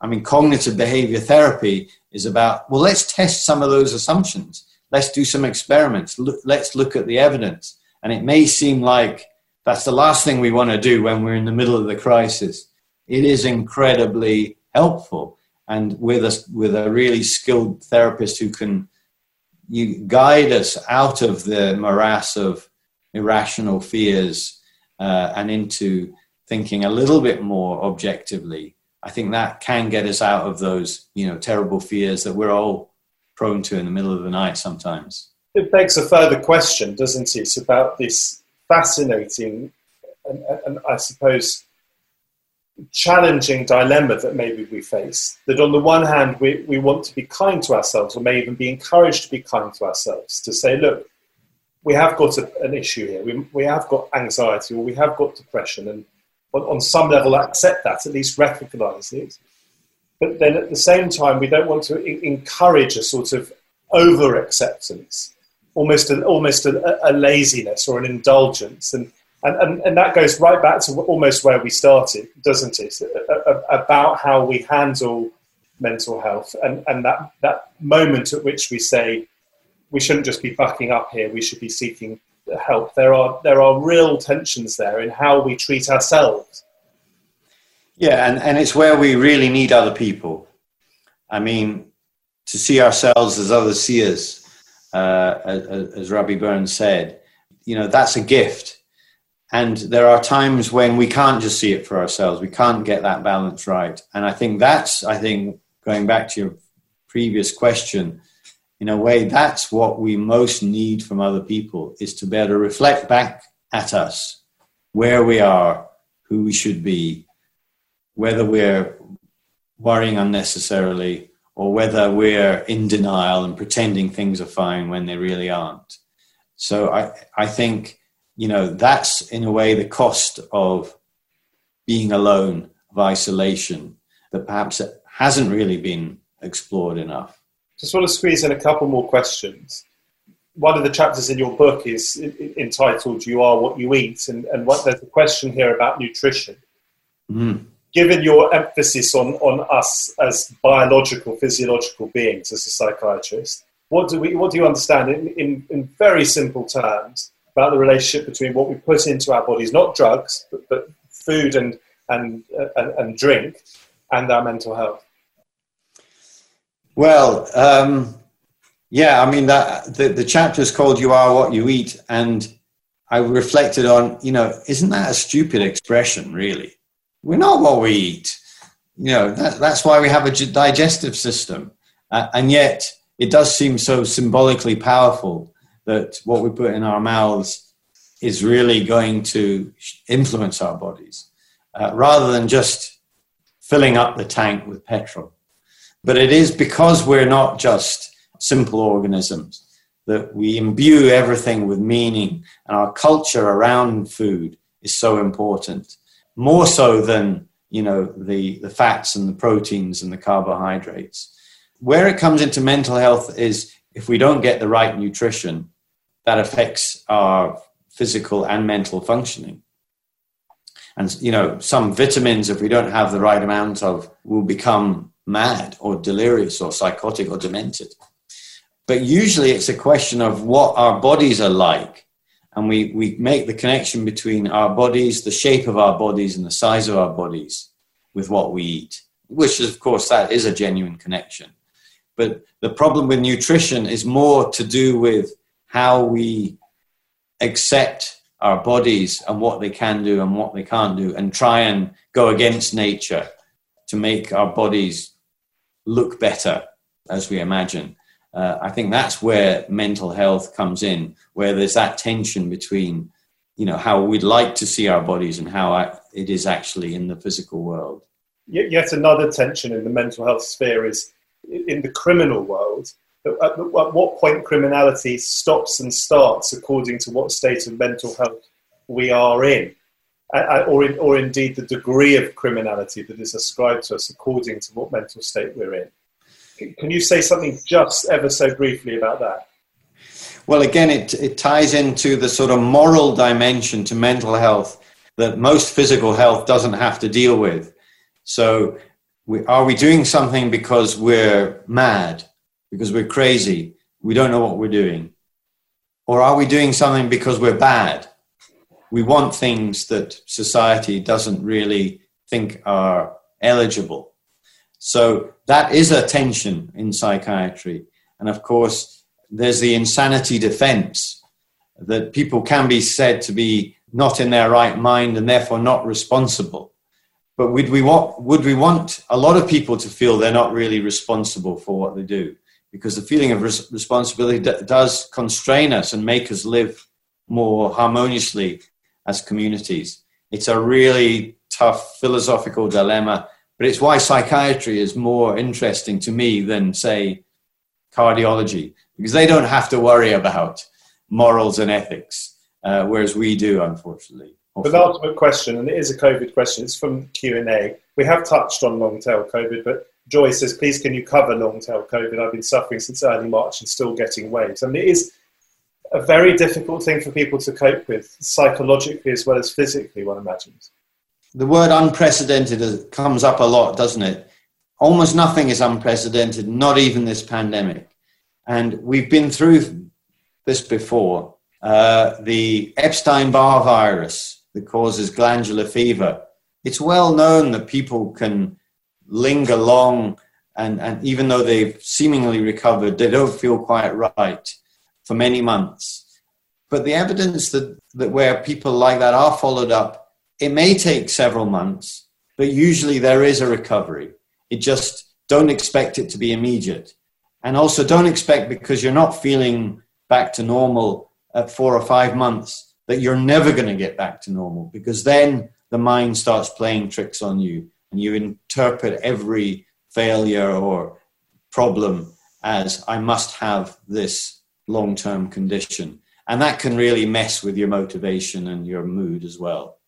I mean, cognitive behavior therapy is about, well, let's test some of those assumptions. Let's do some experiments. Look, let's look at the evidence. And it may seem like that's the last thing we want to do when we're in the middle of the crisis. It is incredibly helpful. And with a, with a really skilled therapist who can you guide us out of the morass of irrational fears uh, and into thinking a little bit more objectively, I think that can get us out of those, you know, terrible fears that we're all prone to in the middle of the night sometimes. It begs a further question, doesn't it, It's about this fascinating and, and I suppose challenging dilemma that maybe we face. That on the one hand, we, we want to be kind to ourselves, or may even be encouraged to be kind to ourselves, to say, look, we have got a, an issue here. We, we have got anxiety or we have got depression, and on, on some level, accept that, at least recognize it. But then at the same time, we don't want to I- encourage a sort of over acceptance, almost, a, almost a, a, laziness or an indulgence. And, and, and, and that goes right back to almost where we started, doesn't it? About how we handle mental health and, and that, that moment at which we say, we shouldn't just be bucking up here. We should be seeking help. There are there are real tensions there in how we treat ourselves. Yeah, and, and it's where we really need other people. I mean, to see ourselves as others see us, uh, as, as Rabbie Burns said, you know, that's a gift. And there are times when we can't just see it for ourselves. We can't get that balance right. And I think that's, I think, going back to your previous question, in a way, that's what we most need from other people is to be able to reflect back at us where we are, who we should be, whether we're worrying unnecessarily or whether we're in denial and pretending things are fine when they really aren't. So I, I think, you know, that's in a way the cost of being alone, of isolation, that perhaps hasn't really been explored enough. Just want to squeeze in a couple more questions. One of the chapters in your book is entitled "You Are What You Eat," and, and what, there's a question here about nutrition. Mm. Given your emphasis on, on us as biological, physiological beings, as a psychiatrist, what do we what do you understand in, in, in very simple terms about the relationship between what we put into our bodies, not drugs, but, but food and, and, and, and drink, and our mental health? Well, um, yeah, I mean that the, the chapter is called "You Are What You Eat," and I reflected on, you know, isn't that a stupid expression? Really, we're not what we eat. You know, that, that's why we have a digestive system, uh, and yet it does seem so symbolically powerful that what we put in our mouths is really going to influence our bodies, uh, rather than just filling up the tank with petrol. But it is because we're not just simple organisms that we imbue everything with meaning, and our culture around food is so important, more so than you know the, the fats and the proteins and the carbohydrates. Where it comes into mental health is if we don't get the right nutrition, that affects our physical and mental functioning. And you know, some vitamins, if we don't have the right amount of, will become mad or delirious or psychotic or demented. But usually it's a question of what our bodies are like. And we, we make the connection between our bodies, the shape of our bodies, and the size of our bodies with what we eat, which is, of course, that is a genuine connection. But the problem with nutrition is more to do with how we accept our bodies and what they can do and what they can't do and try and go against nature to make our bodies look better as we imagine. Uh, I think that's where mental health comes in, where there's that tension between, you know, how we'd like to see our bodies and how it is actually in the physical world. Yet another tension in the mental health sphere is in the criminal world. At, what point criminality stops and starts according to what state of mental health we are in, or, in, or indeed the degree of criminality that is ascribed to us according to what mental state we're in. Can you say something just ever so briefly about that? Well, again, it, it ties into the sort of moral dimension to mental health that most physical health doesn't have to deal with. So, we, are we doing something because we're mad, because we're crazy, we don't know what we're doing? Or are we doing something because we're bad? We want things that society doesn't really think are eligible. So that is a tension in psychiatry. And of course, there's the insanity defense that people can be said to be not in their right mind and therefore not responsible. But would we want, would we want a lot of people to feel they're not really responsible for what they do? Because the feeling of res- responsibility d- does constrain us and make us live more harmoniously as communities. It's a really tough philosophical dilemma but it's why psychiatry is more interesting to me than, say, cardiology, because they don't have to worry about morals and ethics, uh, whereas we do, unfortunately. The ultimate question, and it is a COVID question, it's from Q&A. We have touched on long-tail COVID, but Joy says, please can you cover long-tail COVID? I've been suffering since early March and still getting waves. I mean, it is a very difficult thing for people to cope with, psychologically as well as physically, one imagines the word unprecedented comes up a lot, doesn't it? Almost nothing is unprecedented, not even this pandemic. And we've been through this before. Uh, the Epstein Barr virus that causes glandular fever. It's well known that people can linger long, and, and even though they've seemingly recovered, they don't feel quite right for many months. But the evidence that, that where people like that are followed up it may take several months, but usually there is a recovery. It just don't expect it to be immediate. And also don't expect because you're not feeling back to normal at four or five months that you're never going to get back to normal because then the mind starts playing tricks on you and you interpret every failure or problem as I must have this long term condition. And that can really mess with your motivation and your mood as well.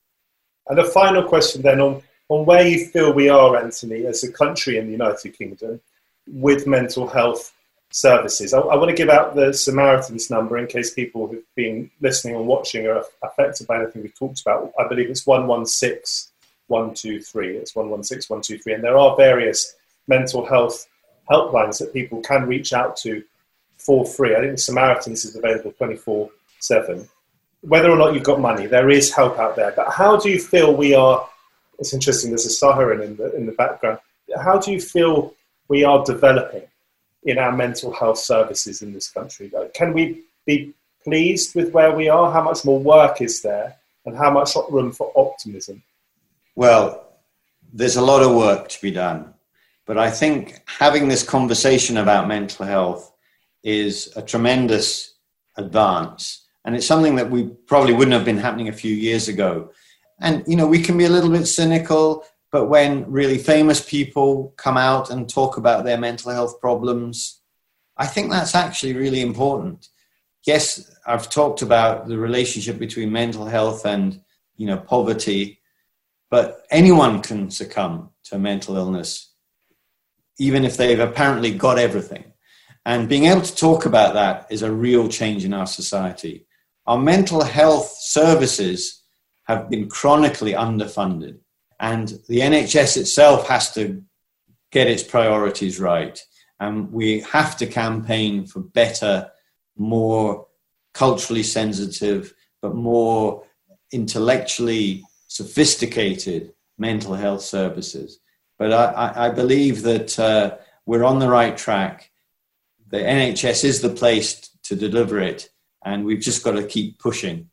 And a final question then on, on where you feel we are, Anthony, as a country in the United Kingdom with mental health services. I, I, want to give out the Samaritans number in case people who've been listening and watching are affected by anything we've talked about. I believe it's 116 123. It's 116 123. And there are various mental health helplines that people can reach out to for free. I think the Samaritans is available 24 7 whether or not you've got money, there is help out there. But how do you feel we are? It's interesting. There's a siren in the in the background. How do you feel we are developing in our mental health services in this country? Can we be pleased with where we are? How much more work is there, and how much room for optimism? Well, there's a lot of work to be done, but I think having this conversation about mental health is a tremendous advance and it's something that we probably wouldn't have been happening a few years ago. And, you know, we can be a little bit cynical, but when really famous people come out and talk about their mental health problems, I think that's actually really important yes, I've talked about the relationship between mental health and you know poverty, but anyone can succumb to mental illness, even if they've apparently got everything. And being able to talk about that is a real change in our society. Our mental health services have been chronically underfunded, and the NHS itself has to get its priorities right. And we have to campaign for better, more culturally sensitive, but more intellectually sophisticated mental health services. But I, I believe that uh, we're on the right track. The NHS is the place to deliver it, and we've just got to keep pushing.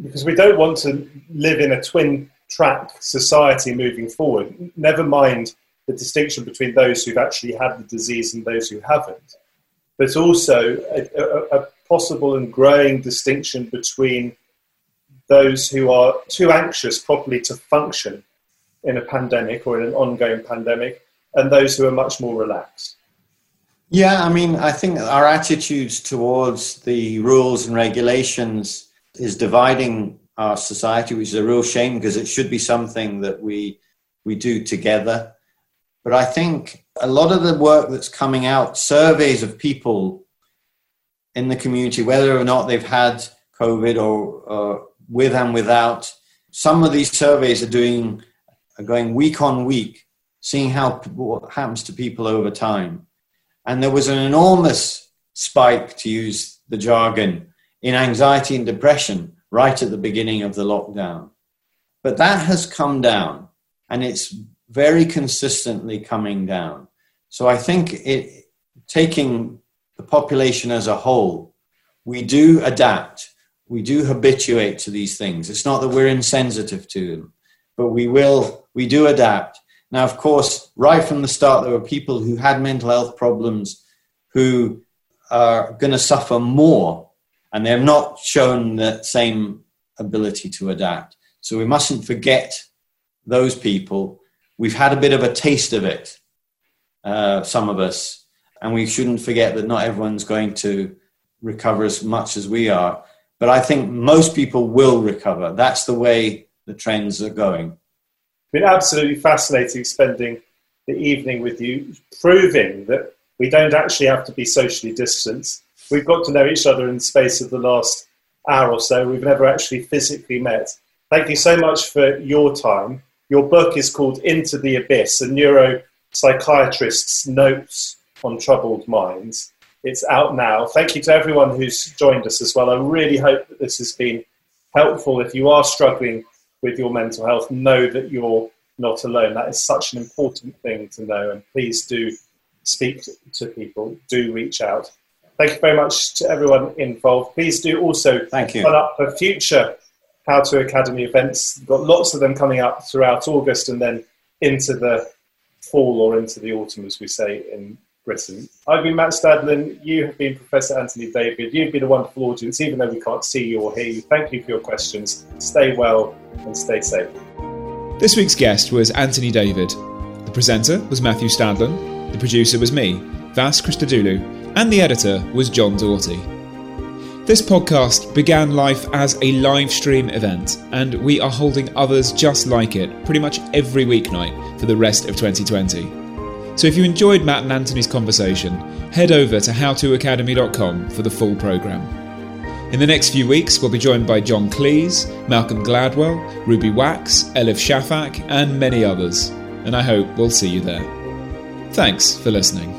Because we don't want to live in a twin track society moving forward. Never mind the distinction between those who've actually had the disease and those who haven't, but also a, a, a possible and growing distinction between those who are too anxious properly to function in a pandemic or in an ongoing pandemic and those who are much more relaxed. Yeah, I mean, I think our attitudes towards the rules and regulations is dividing our society, which is a real shame because it should be something that we we do together. But I think a lot of the work that's coming out, surveys of people in the community, whether or not they've had COVID or uh, with and without, some of these surveys are doing are going week on week, seeing how what happens to people over time. And there was an enormous spike, to use the jargon, in anxiety and depression right at the beginning of the lockdown. But that has come down and it's very consistently coming down. So I think it, taking the population as a whole, we do adapt, we do habituate to these things. It's not that we're insensitive to them, but we will, we do adapt. Now, of course, right from the start, there were people who had mental health problems who are going to suffer more and they have not shown that same ability to adapt. So we mustn't forget those people. We've had a bit of a taste of it, uh, some of us, and we shouldn't forget that not everyone's going to recover as much as we are. But I think most people will recover. That's the way the trends are going. It's been absolutely fascinating spending the evening with you, proving that we don't actually have to be socially distanced we've got to know each other in the space of the last hour or so. We've never actually physically met. Thank you so much for your time. Your book is called Into the Abyss, a neuropsychiatrist's notes on troubled minds. It's out now. Thank you to everyone who's joined us as well. I really hope that this has been helpful. If you are struggling with your mental health, know that you're not alone. That is such an important thing to know. And please do speak to people, do reach out. Thank you very much to everyone involved. Please do also Thank you. sign up for future How to Academy events. We've got lots of them coming up throughout August and then into the fall or into the autumn, as we say in Britain. I've been Matt Stadlen. You have been Professor Anthony David. You've been a wonderful audience, even though we can't see you or hear you. Thank you for your questions. Stay well and stay safe. This week's guest was Anthony David. The presenter was Matthew Stadlen. The producer was me, Vas Christodoulou and the editor was John Doughty. This podcast began life as a live stream event, and we are holding others just like it pretty much every weeknight for the rest of 2020. So if you enjoyed Matt and Anthony's conversation, head over to howtoacademy.com for the full programme. In the next few weeks, we'll be joined by John Cleese, Malcolm Gladwell, Ruby Wax, Elif Shafak, and many others. And I hope we'll see you there. Thanks for listening.